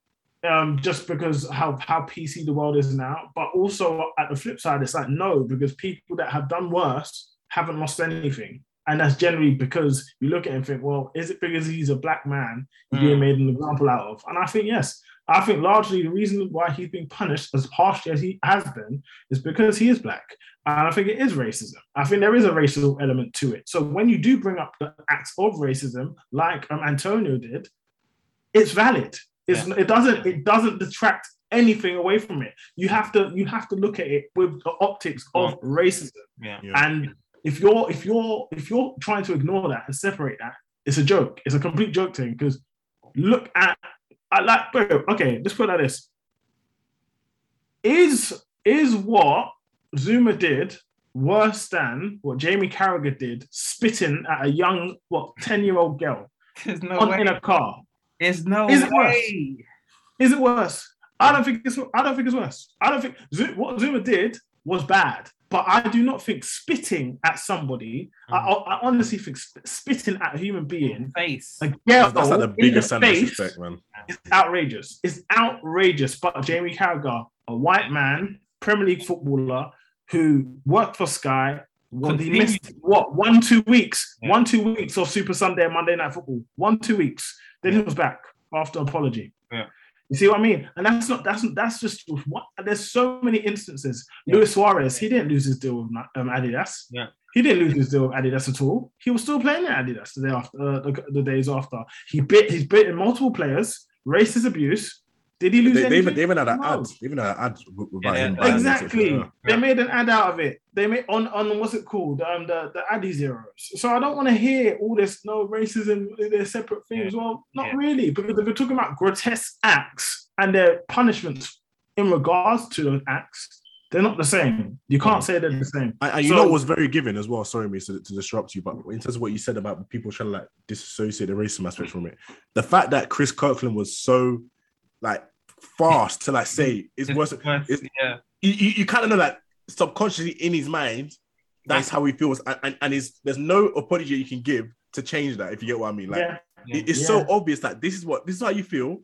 um, just because how how PC the world is now. But also at the flip side, it's like no, because people that have done worse haven't lost anything. And that's generally because you look at him and think, well, is it because he's a black man he's being made an example out of? And I think yes. I think largely the reason why he's being punished as harshly as he has been is because he is black. And I think it is racism. I think there is a racial element to it. So when you do bring up the acts of racism, like um, Antonio did, it's valid. It's, It doesn't. It doesn't detract anything away from it. You have to. You have to look at it with the optics of racism. Yeah. Yeah. And if you're if you're if you're trying to ignore that and separate that, it's a joke. It's a complete joke thing. Because look at I like bro, okay, let's put it like this. Is is what Zuma did worse than what Jamie Carragher did, spitting at a young, what, 10-year-old girl [LAUGHS] There's no on, way. in a car? There's no Is it worse? way. Is it worse? I don't think it's. I don't think it's worse. I don't think Zu- what Zuma did was bad, but I do not think spitting at somebody. I, mm. I, I honestly think spitting at a human being, Face. a girl, That's, that's like the in biggest the of face, respect, man. It's outrageous. It's outrageous. But Jamie Carragher, a white man, Premier League footballer who worked for Sky. Well, he missed what one two weeks, Yeah. one two weeks of Super Sunday and Monday Night Football, one two weeks. Then he was back after apology. Yeah. You see what I mean? And that's not that's that's just what. There's so many instances. Yeah. Luis Suarez, he didn't lose his deal with um, Adidas. Yeah. He didn't lose his deal with Adidas at all. He was still playing at Adidas the day after, uh, the, the days after. He bit, he's bitten multiple players, racist abuse. Did he lose? They, they even anything? they even had an No. ad. They even had an ad w- about Yeah, him. yeah. buying it. Exactly. Yeah. They made an ad out of it. They made on on what's it called? Um, the the Adizeros. So I don't want to hear all this no racism. They're separate things. Well, not Yeah. really, because if we're talking about grotesque acts and their punishments in regards to those acts, they're not the same. You can't say they're the same. And, and you So- know what was very given as well. Sorry, me to, to disrupt you, but in terms of what you said about people trying to like disassociate the racism aspect from it, the fact that Chris Kirkland was so like fast to like say it's It's worse. worse, it's- yeah. You, you, you kind of know that subconsciously in his mind, that's how he feels, and and, and is there's no apology you can give to change that. If you get what I mean, like yeah. it- it's Yeah. so obvious that this is what this is how you feel.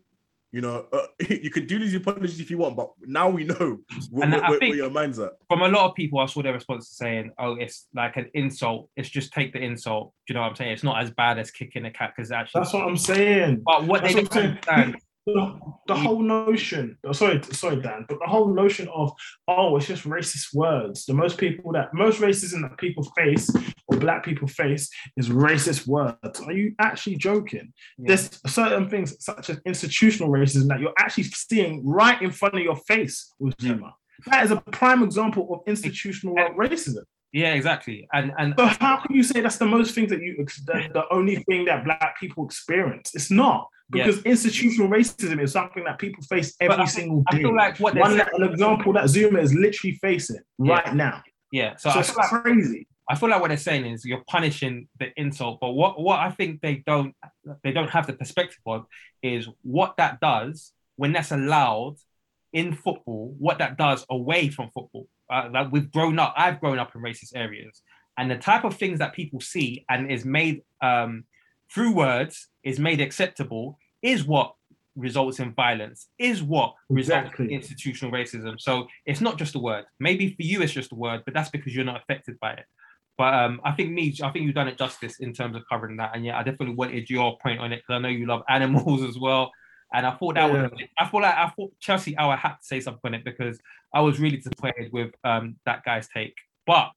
You know, uh, [LAUGHS] you can do these apologies if you want, but now we know where, And I where- where think- your mind's at. From a lot of people, I saw their response to saying, "Oh, it's like an insult. It's just take the insult." Do you know what I'm saying? It's not as bad as kicking a cat because actually. That's what I'm saying. But what That's they what don't saying. understand, the, the mm. whole notion oh, sorry sorry dan but the whole notion of oh it's just racist words. The most people that most racism that people face or black people face is racist words. Are you actually joking? Yeah. there's certain things such as institutional racism that you're actually seeing right in front of your face with zuma that is a prime example of institutional racism. Yeah, exactly. And and so how can you say that's the most things that you the, the only thing that black people experience? It's not Yeah. because institutional racism is something that people face every single day. I feel like what One saying- an example that Zuma is literally facing Yeah. right now. yeah. So, So, it's like crazy. I feel like what they're saying is you're punishing the insult, but what what I think they don't they don't have the perspective of is what that does when that's allowed in football. What that does away from football. Uh, like we've grown up. I've grown up in racist areas, and the type of things that people see and is made um, through words is made acceptable is what results in violence. Is what results Exactly. in institutional racism. So it's not just a word. Maybe for you it's just a word, but that's because you're not affected by it. But um, I think me, I think you've done it justice in terms of covering that. And yeah, I definitely wanted your point on it because I know you love [LAUGHS] animals as well. And I thought that was, I thought like I thought Chelsea Hour had to say something on it because I was really disappointed with um, that guy's take. But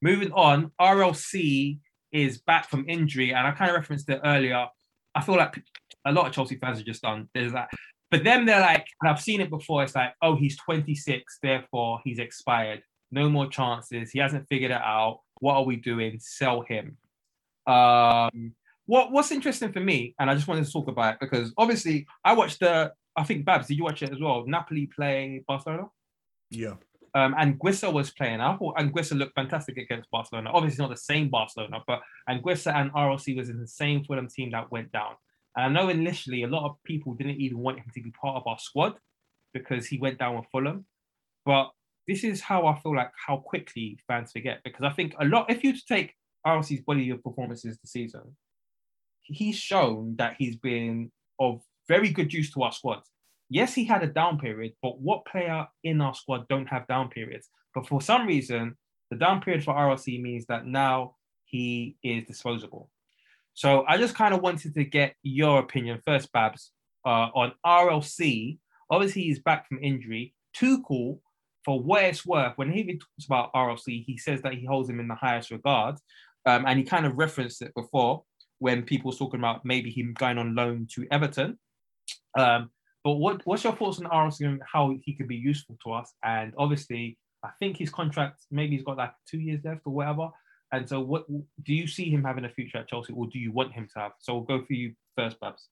moving on, RLC is back from injury, and I kind of referenced it earlier. I feel like a lot of Chelsea fans are just done. There's that. For them, they're like, and I've seen it before. It's like, oh, he's 26, therefore he's expired. No more chances. He hasn't figured it out. What are we doing? Sell him. Um, what What's interesting for me, and I just wanted to talk about it because obviously I watched the. I think Babs, did you watch it as well? Napoli play Barcelona. Yeah. Um, and Guissa was playing. I thought Anguissa looked fantastic against Barcelona. Obviously, not the same Barcelona, but Anguissa and RLC was in the same Fulham team that went down. And I know initially a lot of people didn't even want him to be part of our squad because he went down with Fulham. But this is how I feel like how quickly fans forget because I think a lot. If you take RLC's body of performances this season, he's shown that he's been of very good use to our squad. Yes, he had a down period, but what player in our squad don't have down periods? But for some reason, the down period for RLC means that now he is disposable. So I just kind of wanted to get your opinion first, Babs, uh, on RLC. Obviously, he's back from injury. Tuchel, for what it's worth, when he talks about RLC, he says that he holds him in the highest regard. Um, and he kind of referenced it before when people was talking about maybe him going on loan to Everton. Um, but what, what's your thoughts on RLC and how he could be useful to us? And obviously, I think his contract maybe he's got like two years left or whatever. And so, what do you see him having a future at Chelsea, or do you want him to have? So, we'll go for you first, Babs.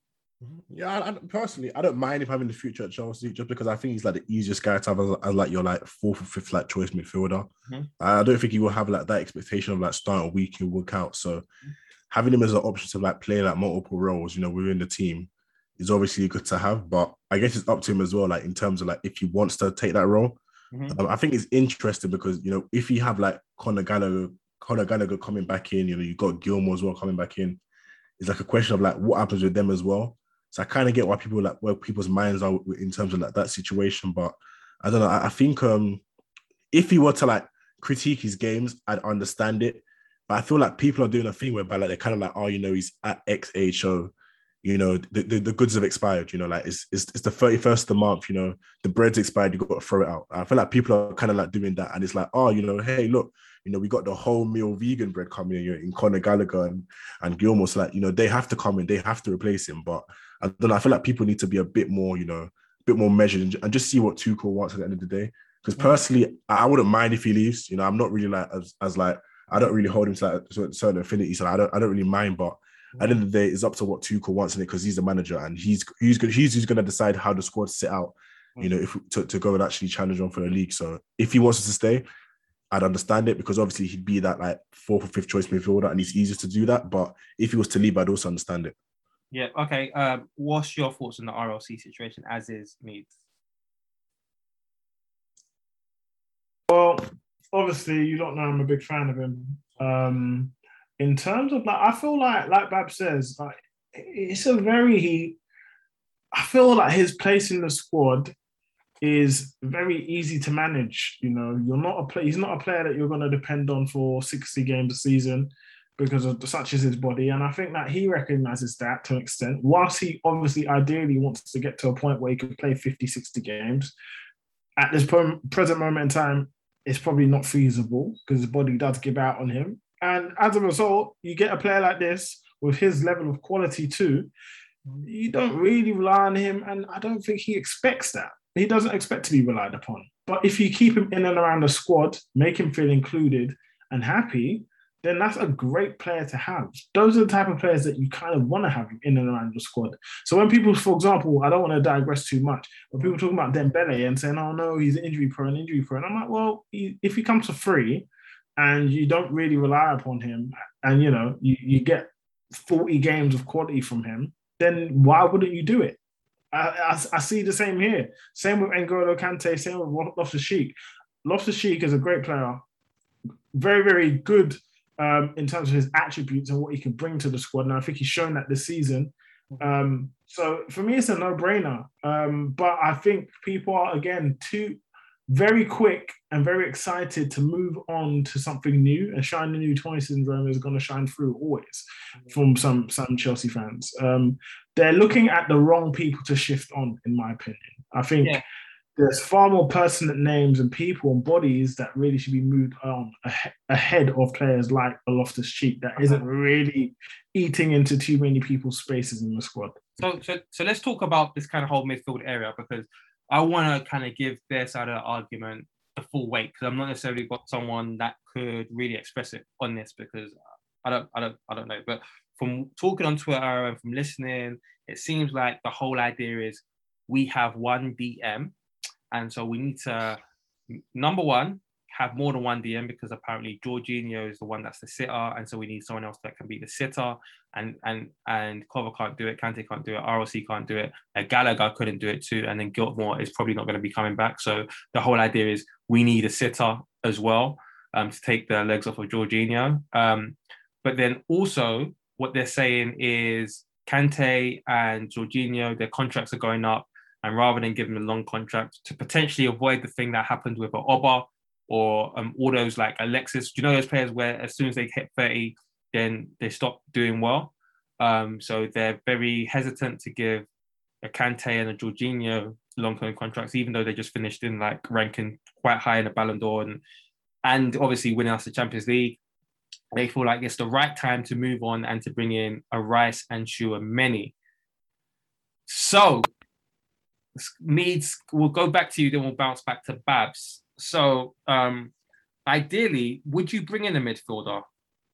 Yeah, I, I, personally, I don't mind him having the future at Chelsea just because I think he's like the easiest guy to have as, as like your like fourth or fifth like choice midfielder. Mhm. I don't think he will have like that expectation of like starting week in week out. So having him as an option to like play like multiple roles, you know, within the team is obviously good to have. But I guess it's up to him as well, like in terms of like if he wants to take that role. Mhm. Um, I think it's interesting because you know if you have like Conor Gallagher, Conor Gallagher coming back in, you know, you got Gilmour as well coming back in. It's like a question of like what happens with them as well. So I kind of get why people like where people's minds are in terms of like that situation. But I don't know. I, I think um if he were to like critique his games, I'd understand it. But I feel like people are doing a thing whereby like they're kind of like, oh, you know, he's at X age, so you know, the, the, the, goods have expired, you know, like it's, it's, it's the 31st of the month, you know, the bread's expired, you got to throw it out. I feel like people are kind of like doing that. And it's like, oh, you know, hey, look, you know, we got the whole meal vegan bread coming in, you know, in Conor Gallagher and, and Gilmour. So like, you know, they have to come in, they have to replace him. But I don't know, I feel like people need to be a bit more, you know, a bit more measured and, just see what Tuchel wants at the end of the day. Because mm. personally, I wouldn't mind if he leaves. You know, I'm not really like as, as like I don't really hold him to like certain affinity, so I don't I don't really mind. But at the end of the day, it's up to what Tuchel wants in it because he's the manager and he's he's good. He's who's going to decide how the squad sit out. You know, if to, to go and actually challenge on for the league. So if he wants us to stay, I'd understand it because obviously he'd be that like fourth or fifth choice midfielder, and it's easier to do that. But if he was to leave, I'd also understand it. Yeah. Okay. Um, what's your thoughts on the RLC situation as is needs? Well, obviously, you don't know I'm a big fan of him. Um, in terms of like, I feel like, like Bab says, like it's a very. I feel like his place in the squad is very easy to manage. You know, you're not a play. He's not a player that you're going to depend on for 60 games a season because of such is his body. And I think that he recognizes that to an extent. Whilst he obviously ideally wants to get to a point where he can play 50, 60 games, at this present moment in time, it's probably not feasible because his body does give out on him. And as a result, you get a player like this with his level of quality too. You don't really rely on him, and I don't think he expects that. He doesn't expect to be relied upon. But if you keep him in and around the squad, make him feel included and happy, then that's a great player to have. Those are the type of players that you kind of want to have in and around the squad. So when people, for example, I don't want to digress too much, but people talking about Dembele and saying, "Oh no, he's injury prone, injury prone," I'm like, well, he, if he comes for free, and you don't really rely upon him, and you know you, you get 40 games of quality from him, then why wouldn't you do it? I, I, I see the same here. Same with N'Golo Kante, same with Loftus Cheek. Loftus Cheek is a great player, very, very good um, in terms of his attributes and what he can bring to the squad. And I think he's shown that this season. Um, so for me, it's a no-brainer. Um, but I think people are again too very quick and very excited to move on to something new. And shine the new toy syndrome is going to shine through always from some some Chelsea fans. Um, they're looking at the wrong people to shift on, in my opinion. I think. Yeah there's far more pertinent names and people and bodies that really should be moved on ahead of players like a Loftus Cheek that isn't really eating into too many people's spaces in the squad. So, so, so let's talk about this kind of whole midfield area because I want to kind of give their side of the argument the full weight because I'm not necessarily got someone that could really express it on this because uh, I don't, I don't, I don't know. But from talking on Twitter and from listening, it seems like the whole idea is we have one DM and so we need to, number one, have more than one DM because apparently Jorginho is the one that's the sitter, and so we need someone else that can be the sitter. And and and Kova can't do it, Kante can't do it, RLC can't do it, uh, Gallagher couldn't do it too, and then Gilmour is probably not going to be coming back. So the whole idea is we need a sitter as well um, to take the legs off of Jorginho. Um, but then also what they're saying is Kante and Jorginho, their contracts are going up. And rather than give them a long contract to potentially avoid the thing that happened with Oba or um, all those like Alexis, do you know those players where as soon as they hit 30, then they stop doing well? Um, so they're very hesitant to give a Kante and a Jorginho long-term contracts, even though they just finished in like ranking quite high in the Ballon d'Or and and obviously winning us the Champions League. They feel like it's the right time to move on and to bring in a Rice and Tchouameni. So needs we'll go back to you, then we'll bounce back to Babs. So um ideally, would you bring in a midfielder?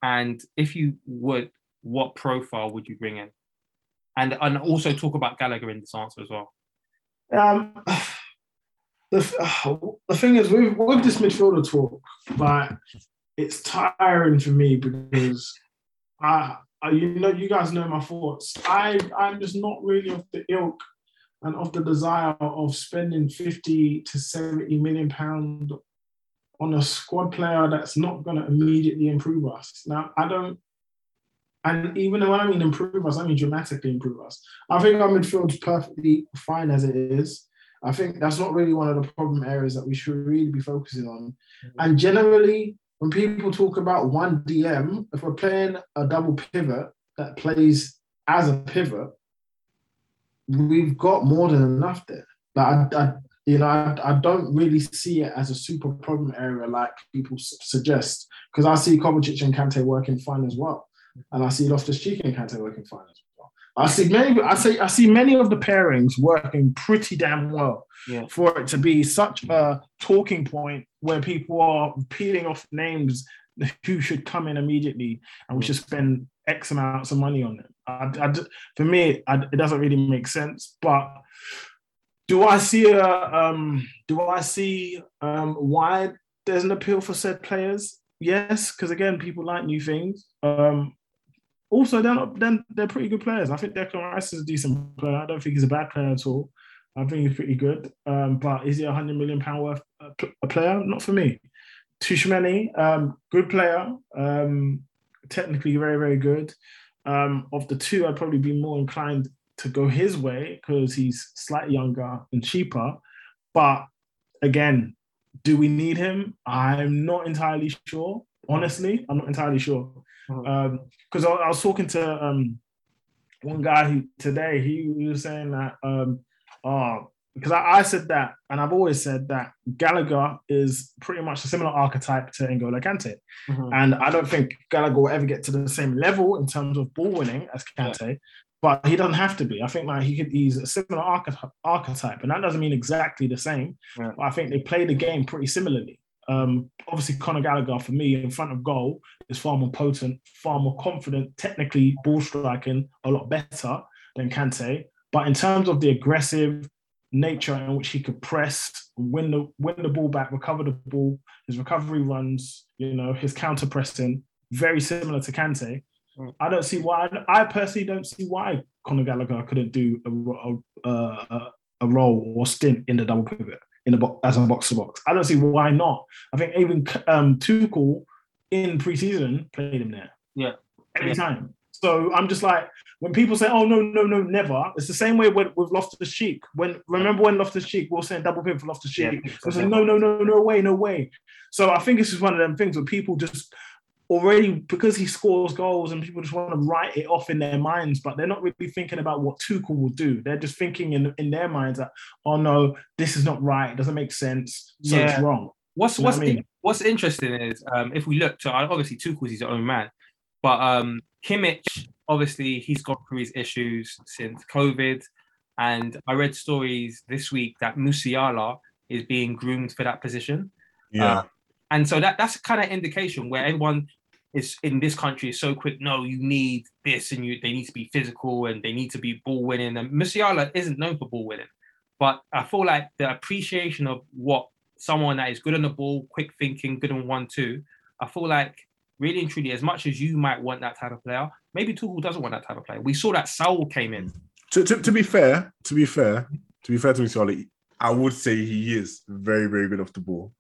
And if you would, what profile would you bring in? And and also talk about Gallagher in this answer as well. Um [SIGHS] the, [SIGHS] the thing is with, with this midfielder talk, like it's tiring for me because I, I you know you guys know my thoughts. I I'm just not really of the ilk and of the desire of spending 50 to 70 million pounds on a squad player that's not going to immediately improve us. Now, I don't, and even when I mean improve us, I mean dramatically improve us. I think our midfield's perfectly fine as it is. I think that's not really one of the problem areas that we should really be focusing on. Mm-hmm. And generally, when people talk about one DM, if we're playing a double pivot that plays as a pivot, we've got more than enough there. Like, I, I you know, I, I, don't really see it as a super problem area like people s- suggest because I see Kovacic and Kante working fine as well, and I see Loftus Cheek and Kante working fine as well. I see many. I see. I see many of the pairings working pretty damn well Yeah. for it to be such a talking point where people are peeling off names who should come in immediately and we should spend X amounts of money on them. I, I for me, I, it doesn't really make sense. But do I see a um, do I see um, why there's an appeal for said players? Yes, because again, people like new things. Um, also, they're not then they're pretty good players. I think Declan Rice is a decent player. I don't think he's a bad player at all. I think he's pretty good. Um, but is he a hundred million pound worth a, player? Not for me. Tchouameni, um, good player. Um, technically very, very good. Um, of the two, I'd probably be more inclined to go his way because he's slightly younger and cheaper. But again, do we need him? I'm not entirely sure. Honestly, I'm not entirely sure. Because I, I was talking to um, one guy who today he, he was saying that um, oh, because I, I said that, and I've always said that Gallagher is pretty much a similar archetype to N'Golo Kante. Mhm. And I don't think Gallagher will ever get to the same level in terms of ball winning as Kante, but he doesn't have to be. I think like he could, he's a similar archetype, archetype, and that doesn't mean exactly the same. Yeah. But I think they play the game pretty similarly. Um, obviously, Conor Gallagher for me in front of goal is far more potent, far more confident, technically ball striking a lot better than Kante. But in terms of the aggressive nature in which he could press, win the win the ball back, recover the ball, his recovery runs, you know, his counter pressing, very similar to Kante. Mm. I don't see why. I personally don't see why Conor Gallagher couldn't do a, a, a, a role or stint in the double pivot in the bo- as a box to box. I don't see why not. I think even um, Tuchel in preseason played him there. Yeah. every Yeah. time. So I'm just like, when people say, "Oh no, no, no, never," it's the same way with, with Loftus Cheek. When remember when lost Loftus Cheek, we were saying double pivot for Loftus Yeah, Cheek. I was like, no, no, no, no way, no way. So I think this is one of them things where people just already because he scores goals and people just want to write it off in their minds, but they're not really thinking about what Tuchel will do. They're just thinking in, in their minds that, oh no, this is not right, it doesn't make sense, so it's wrong. What's You know what's what I mean? what's interesting is um, if we look to obviously Tuchel's his own man, but um, Kimmich obviously he's gone through his issues since COVID, and I read stories this week that Musiala is being groomed for that position, Yeah. Uh, and so that that's kind of indication where everyone is in this country is so quick. No, you need this, and you they need to be physical and they need to be ball winning. And Musiala isn't known for ball winning, but I feel like the appreciation of what someone that is good on the ball, quick thinking, good on one two. I feel like really and truly, as much as you might want that type of player, maybe Tuchel doesn't want that type of player. We saw that Saul came in. To, to, to be fair, to be fair, to be fair to Musiala, I would say he is very, very good off the ball.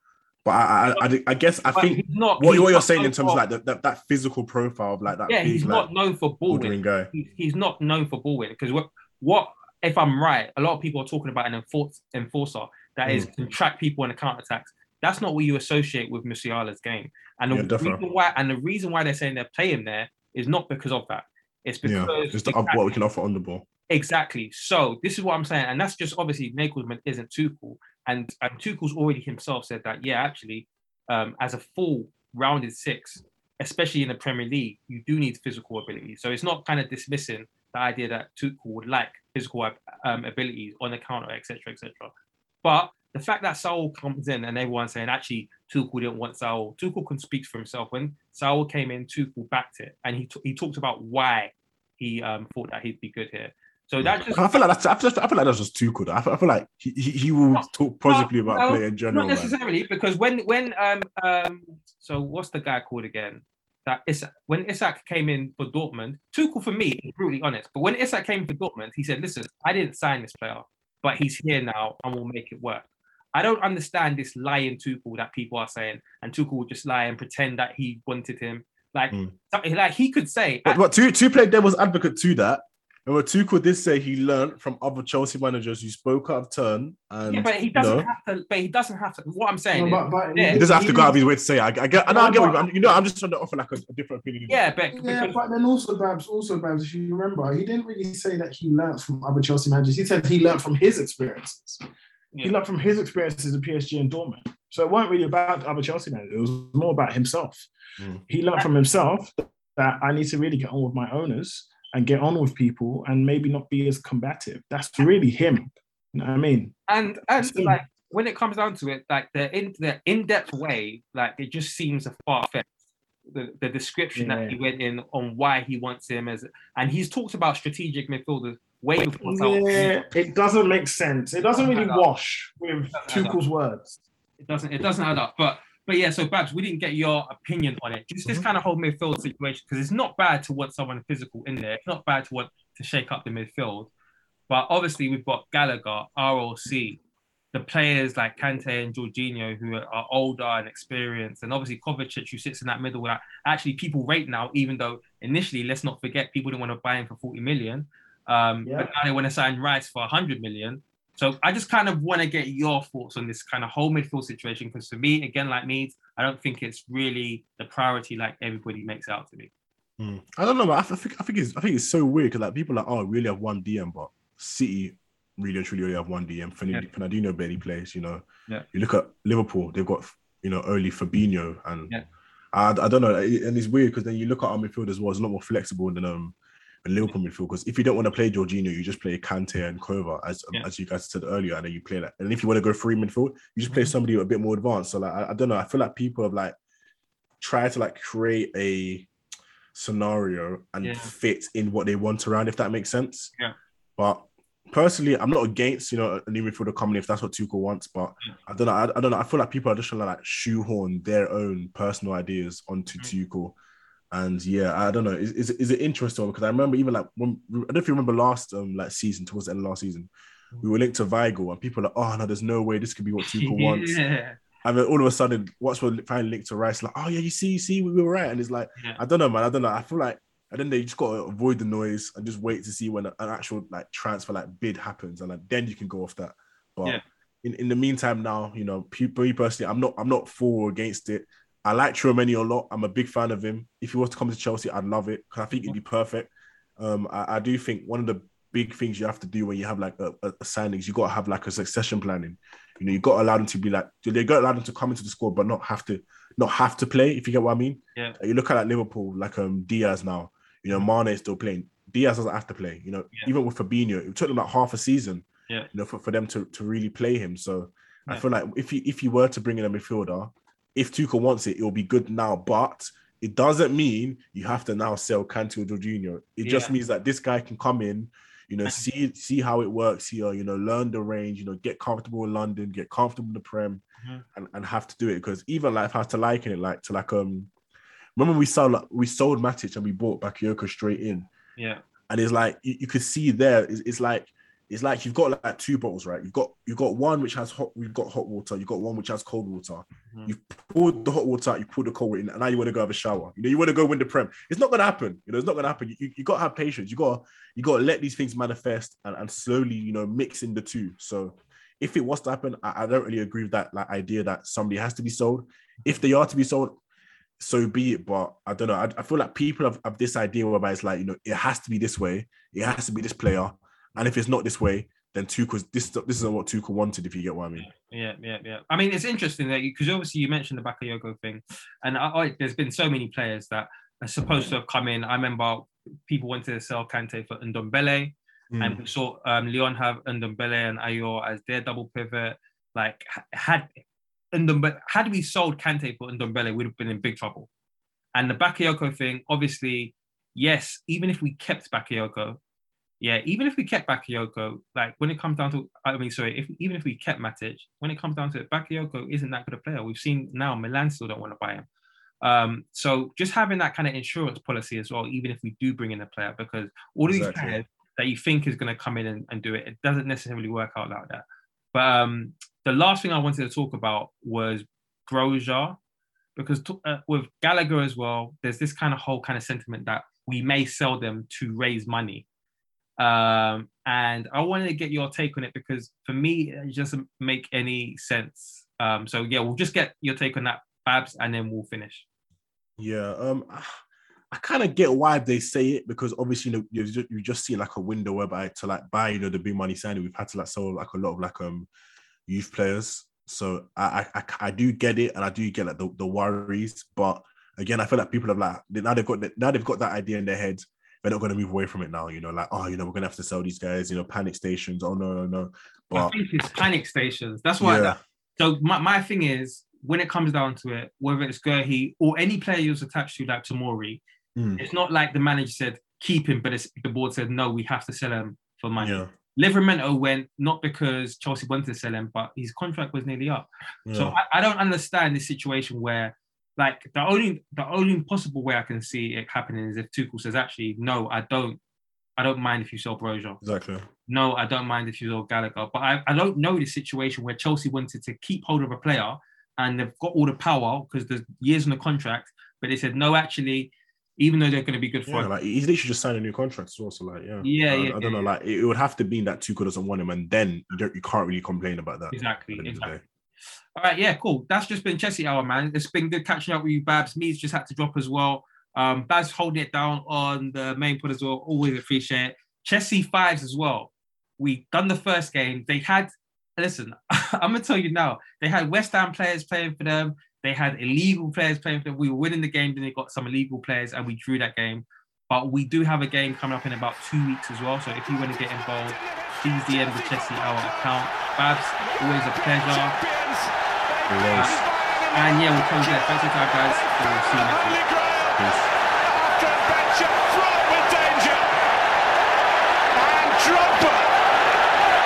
But I, I, I, I guess I But think not what, what you're saying in terms of like the, that, that physical profile of like that yeah, big, he's like, not known for ball winning. He- he's not known for ball winning because what what if I'm right? A lot of people are talking about an enforce, enforcer that is Mm. can track people in the counter attacks. That's not what you associate with Musiala's game. And the Yeah, reason why and the reason why they're saying they're playing there is not because of that. It's because Yeah, just the, what we can offer on the ball. Exactly. So this is what I'm saying, and that's just obviously Nagelsmann isn't Tuchel, and and Tuchel's already himself said that yeah, actually, um, as a full rounded six, especially in the Premier League, you do need physical ability. So it's not kind of dismissing the idea that Tuchel would lack physical um, abilities on the counter, etc., etc. But the fact that Saul comes in and everyone's saying actually Tuchel didn't want Saul, Tuchel can speak for himself. When Saul came in, Tuchel backed it, and he t- he talked about why he um, thought that he'd be good here. So that just I feel like that's I feel, I feel like that's just good. I feel, I feel like he, he, he will No, talk positively no, about no, play in general. not man. necessarily because when when um um so what's the guy called again? That Isak when Isak came in for Dortmund, Tuchel for me, brutally honest, but when Isak came for Dortmund, he said, "Listen, I didn't sign this player, but he's here now, and we'll make it work." I don't understand this lying Tuchel that people are saying, and Tuchel would just lie and pretend that he wanted him. Like, Mm. like he could say, But, but to to play devil's advocate to that, and Remember, Tuchel did say he learned from other Chelsea managers who spoke out of turn, and Yeah, but he doesn't know, have to. But he doesn't have to. What I'm saying, No, is, but- but yeah, he doesn't have to go out of his way to say. I, I get, I know, I get. What, you- I'm, you know, I'm just trying to offer like a, a different opinion. yeah, but Yeah, because, but then also Babs, also Babs, if you remember, he didn't really say that he learned from other Chelsea managers. He said he learned from his experiences. He Yeah. learnt from his experiences at PSG and Dortmund. So it weren't really about other Chelsea managers. It was more about himself. Mm. He learnt from himself that I need to really get on with my owners and get on with people and maybe not be as combative. That's really him. You know what I mean? and and like when it comes down to it, like the in the in depth way, like it just seems a far fetched. The, the description that he went in on why he wants him as, and he's talked about strategic midfielders way before. Southgate. Yeah, it doesn't make sense. It doesn't really Doesn't wash with Doesn't add up. Tuchel's words. it doesn't it doesn't add up. But but yeah, so Babs, we didn't get your opinion on it. Just this Mm-hmm. kind of whole midfield situation because it's not bad to want someone physical in there. It's not bad to want to shake up the midfield. But obviously we've got Gallagher, RLC, the players like Kante and Jorginho who are, are older and experienced, and obviously Kovacic who sits in that middle that actually people rate now, even though initially let's not forget people didn't want to buy him for 40 million. Um, Yeah. but now they want to sign Rice for 100 million. So I just kind of want to get your thoughts on this kind of whole midfield situation because for me, again, like me, I don't think it's really the priority like everybody makes out to be. Mm. I don't know, but I, th- I think I think it's I think it's so weird because like people are like, oh, we really have one DM, but City really and truly only have one DM. Fernand- Yeah. Fernandinho barely plays. You know, Yeah. you look at Liverpool, they've got you know early Fabinho, and Yeah. I, I don't know, and it's weird because then you look at our midfield as well. It's a lot more flexible than um than Liverpool midfield because if you don't want to play Jorginho, you just play Kante and Kova as um, Yeah. as you guys said earlier, and then you play that. And if you want to go free midfield, you just play Mm-hmm. somebody a bit more advanced. So like I, I don't know, I feel like people have like tried to like create a scenario and Yeah. fit in what they want around, if that makes sense. Yeah. But personally, I'm not against you know a new midfielder coming if that's what Tuchel wants. But Yeah. I don't know. I, I don't know. I feel like people are just trying to like shoehorn their own personal ideas onto Mm. Tuchel. And yeah, I don't know. Is, is, is it interesting? Because I remember even like when I don't know if you remember last um like season towards the end of last season, we were linked to Weigl and people are like, oh no, there's no way this could be what [LAUGHS] Tuchel wants. And then all of a sudden, what's we're finally linked to Rice, like, oh yeah, you see, you see, we were right. And it's like, Yeah. I don't know, man. I don't know. I feel like and then they just gotta avoid the noise and just wait to see when an actual like transfer like bid happens, and like then you can go off that. But Yeah. in, in the meantime, now you know, pe- me personally, I'm not I'm not for or against it. I like Tchouameni a lot. I'm a big fan of him. If he was to come to Chelsea, I'd love it because I think it'd be perfect. Um, I, I do think one of the big things you have to do when you have like a, a, a signings, you got to have like a succession planning. You know, you got to allow them to be like they got to allow them to come into the squad, but not have to not have to play. If you get what I mean. Yeah. You look at like Liverpool, like um Diaz now. You know, Mane is still playing. Diaz doesn't have to play. You know, Yeah. even with Fabinho, it took them like half a season. Yeah. You know, for, for them to to really play him. So I feel like if you if you were to bring in a midfielder, if Tuchel wants it, it will be good now. But it doesn't mean you have to now sell Kante or Jorginho. It just Yeah. means that this guy can come in, you know, [LAUGHS] see see how it works here, you know, learn the range, you know, get comfortable in London, get comfortable in the Prem, Mhm. and, and have to do it. Because even like I have to liken it, like to like um remember we sold like, we sold Matic and we bought Bakayoko straight in Yeah. and it's like you, you could see there it's, it's like it's like you've got like two bottles right you've got you've got one which has hot you've got hot water you've got one which has cold water Mhm. you've poured the hot water out you poured the cold water in and now you want to go have a shower you know you want to go win the prem it's not gonna happen you know it's not gonna happen you, you, you gotta have patience you gotta you gotta let these things manifest and, and slowly you know mix in the two so if it was to happen I, I don't really agree with that like idea that somebody has to be sold if they are to be sold so be it. But I don't know. I, I feel like people have, have this idea whereby it's like, you know, it has to be this way. It has to be this player. And if it's not this way, then Tuchel's this this isn't what Tuchel wanted, if you get what I mean. Yeah, yeah, yeah. I mean, it's interesting that because obviously you mentioned the Bakayoko thing, and I, I, there's been so many players that are supposed to have come in. I remember people wanted to sell Kante for Ndombele, Mm. and we saw um, Lyon have Ndombele and Aouar as their double pivot. Like had Ndombele, had we sold Kante for Ndombele, we'd have been in big trouble. And the Bakayoko thing, obviously, yes, even if we kept Bakayoko, yeah, even if we kept Bakayoko, like when it comes down to, I mean, sorry, if even if we kept Matic, when it comes down to it, Bakayoko isn't that good a player. We've seen now Milan still don't want to buy him. Um, so just having that kind of insurance policy as well, even if we do bring in a player, because all of these players that you think is going to come in and, and do it, it doesn't necessarily work out like that. But um, the last thing I wanted to talk about was Grosjean, because to, uh, with Gallagher as well, there's this kind of whole kind of sentiment that we may sell them to raise money. Um, and I wanted to get your take on it because for me, it doesn't make any sense. Um, so yeah, we'll just get your take on that, Babs, and then we'll finish. Yeah, um, I kind of get why they say it because obviously you know you've just, you've just seen like a window whereby to like buy you know the big money signing we've had to like sell like a lot of like um youth players. So I I, I do get it and I do get like the, the worries, but again I feel like people have like now they've got now they've got that idea in their head. They're not going to move away from it now. You know, like oh you know we're going to have to sell these guys. You know, panic stations. Oh no no no. But, I think it's panic stations. That's why. Yeah. That, so my, my thing is when it comes down to it, whether it's Guehi or any player you're attached to like Tomori, Mm. It's not like the manager said keep him, but it's the board said no, we have to sell him for money. Yeah. Livramento went not because Chelsea wanted to sell him, but his contract was nearly up. Yeah. So I, I, don't understand this situation where, like, the only the only possible way I can see it happening is if Tuchel says, actually, no, I don't, I don't mind if you sell Broja. Exactly. No, I don't mind if you sell Gallagher. But I, I don't know the situation where Chelsea wanted to keep hold of a player and they've got all the power because there's years on the contract, but they said no, actually, even though they're going to be good for yeah, like he's literally just signed a new contract as well. So like, yeah, yeah, I, yeah I, don't yeah, know. Like it would have to be that Tuchel doesn't want him, and then you don't, you can't really complain about that. Exactly, exactly. All right, yeah, cool. That's just been Chelsea hour, man. It's been good catching up with you, Babs. Me's just had to drop as well. Um, Babs holding it down on the main put as well. Always appreciate it. Chelsea fives as well. We done the first game. They had listen. [LAUGHS] I'm gonna tell you now. They had West Ham players playing for them. They had illegal players playing for them. We were winning the game, then they got some illegal players, and we drew that game. But we do have a game coming up in about two weeks as well. So if you want to get involved, please DM the Chelsea Hour account. Babs, always a pleasure. And yeah, we'll close there. Thanks for time, guys. We'll see you next week. Peace.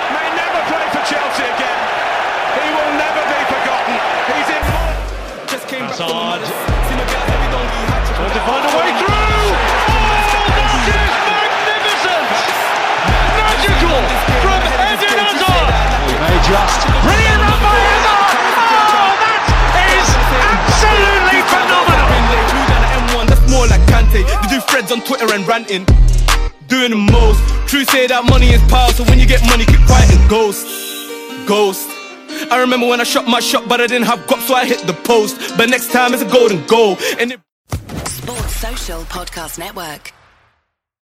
may never play for Chelsea again. He will never be forgotten. He's in came back Trying to find a way through! Oh, that is magnificent! Magical from Eden Hazard! He may just... Kante. They do threads on Twitter and ranting. Doing the most. True say that money is power, so when you get money, keep and ghost. Ghost. I remember when I shot my shot, but I didn't have guap, so I hit the post. But next time it's a golden goal. And it- Sports Social Podcast Network.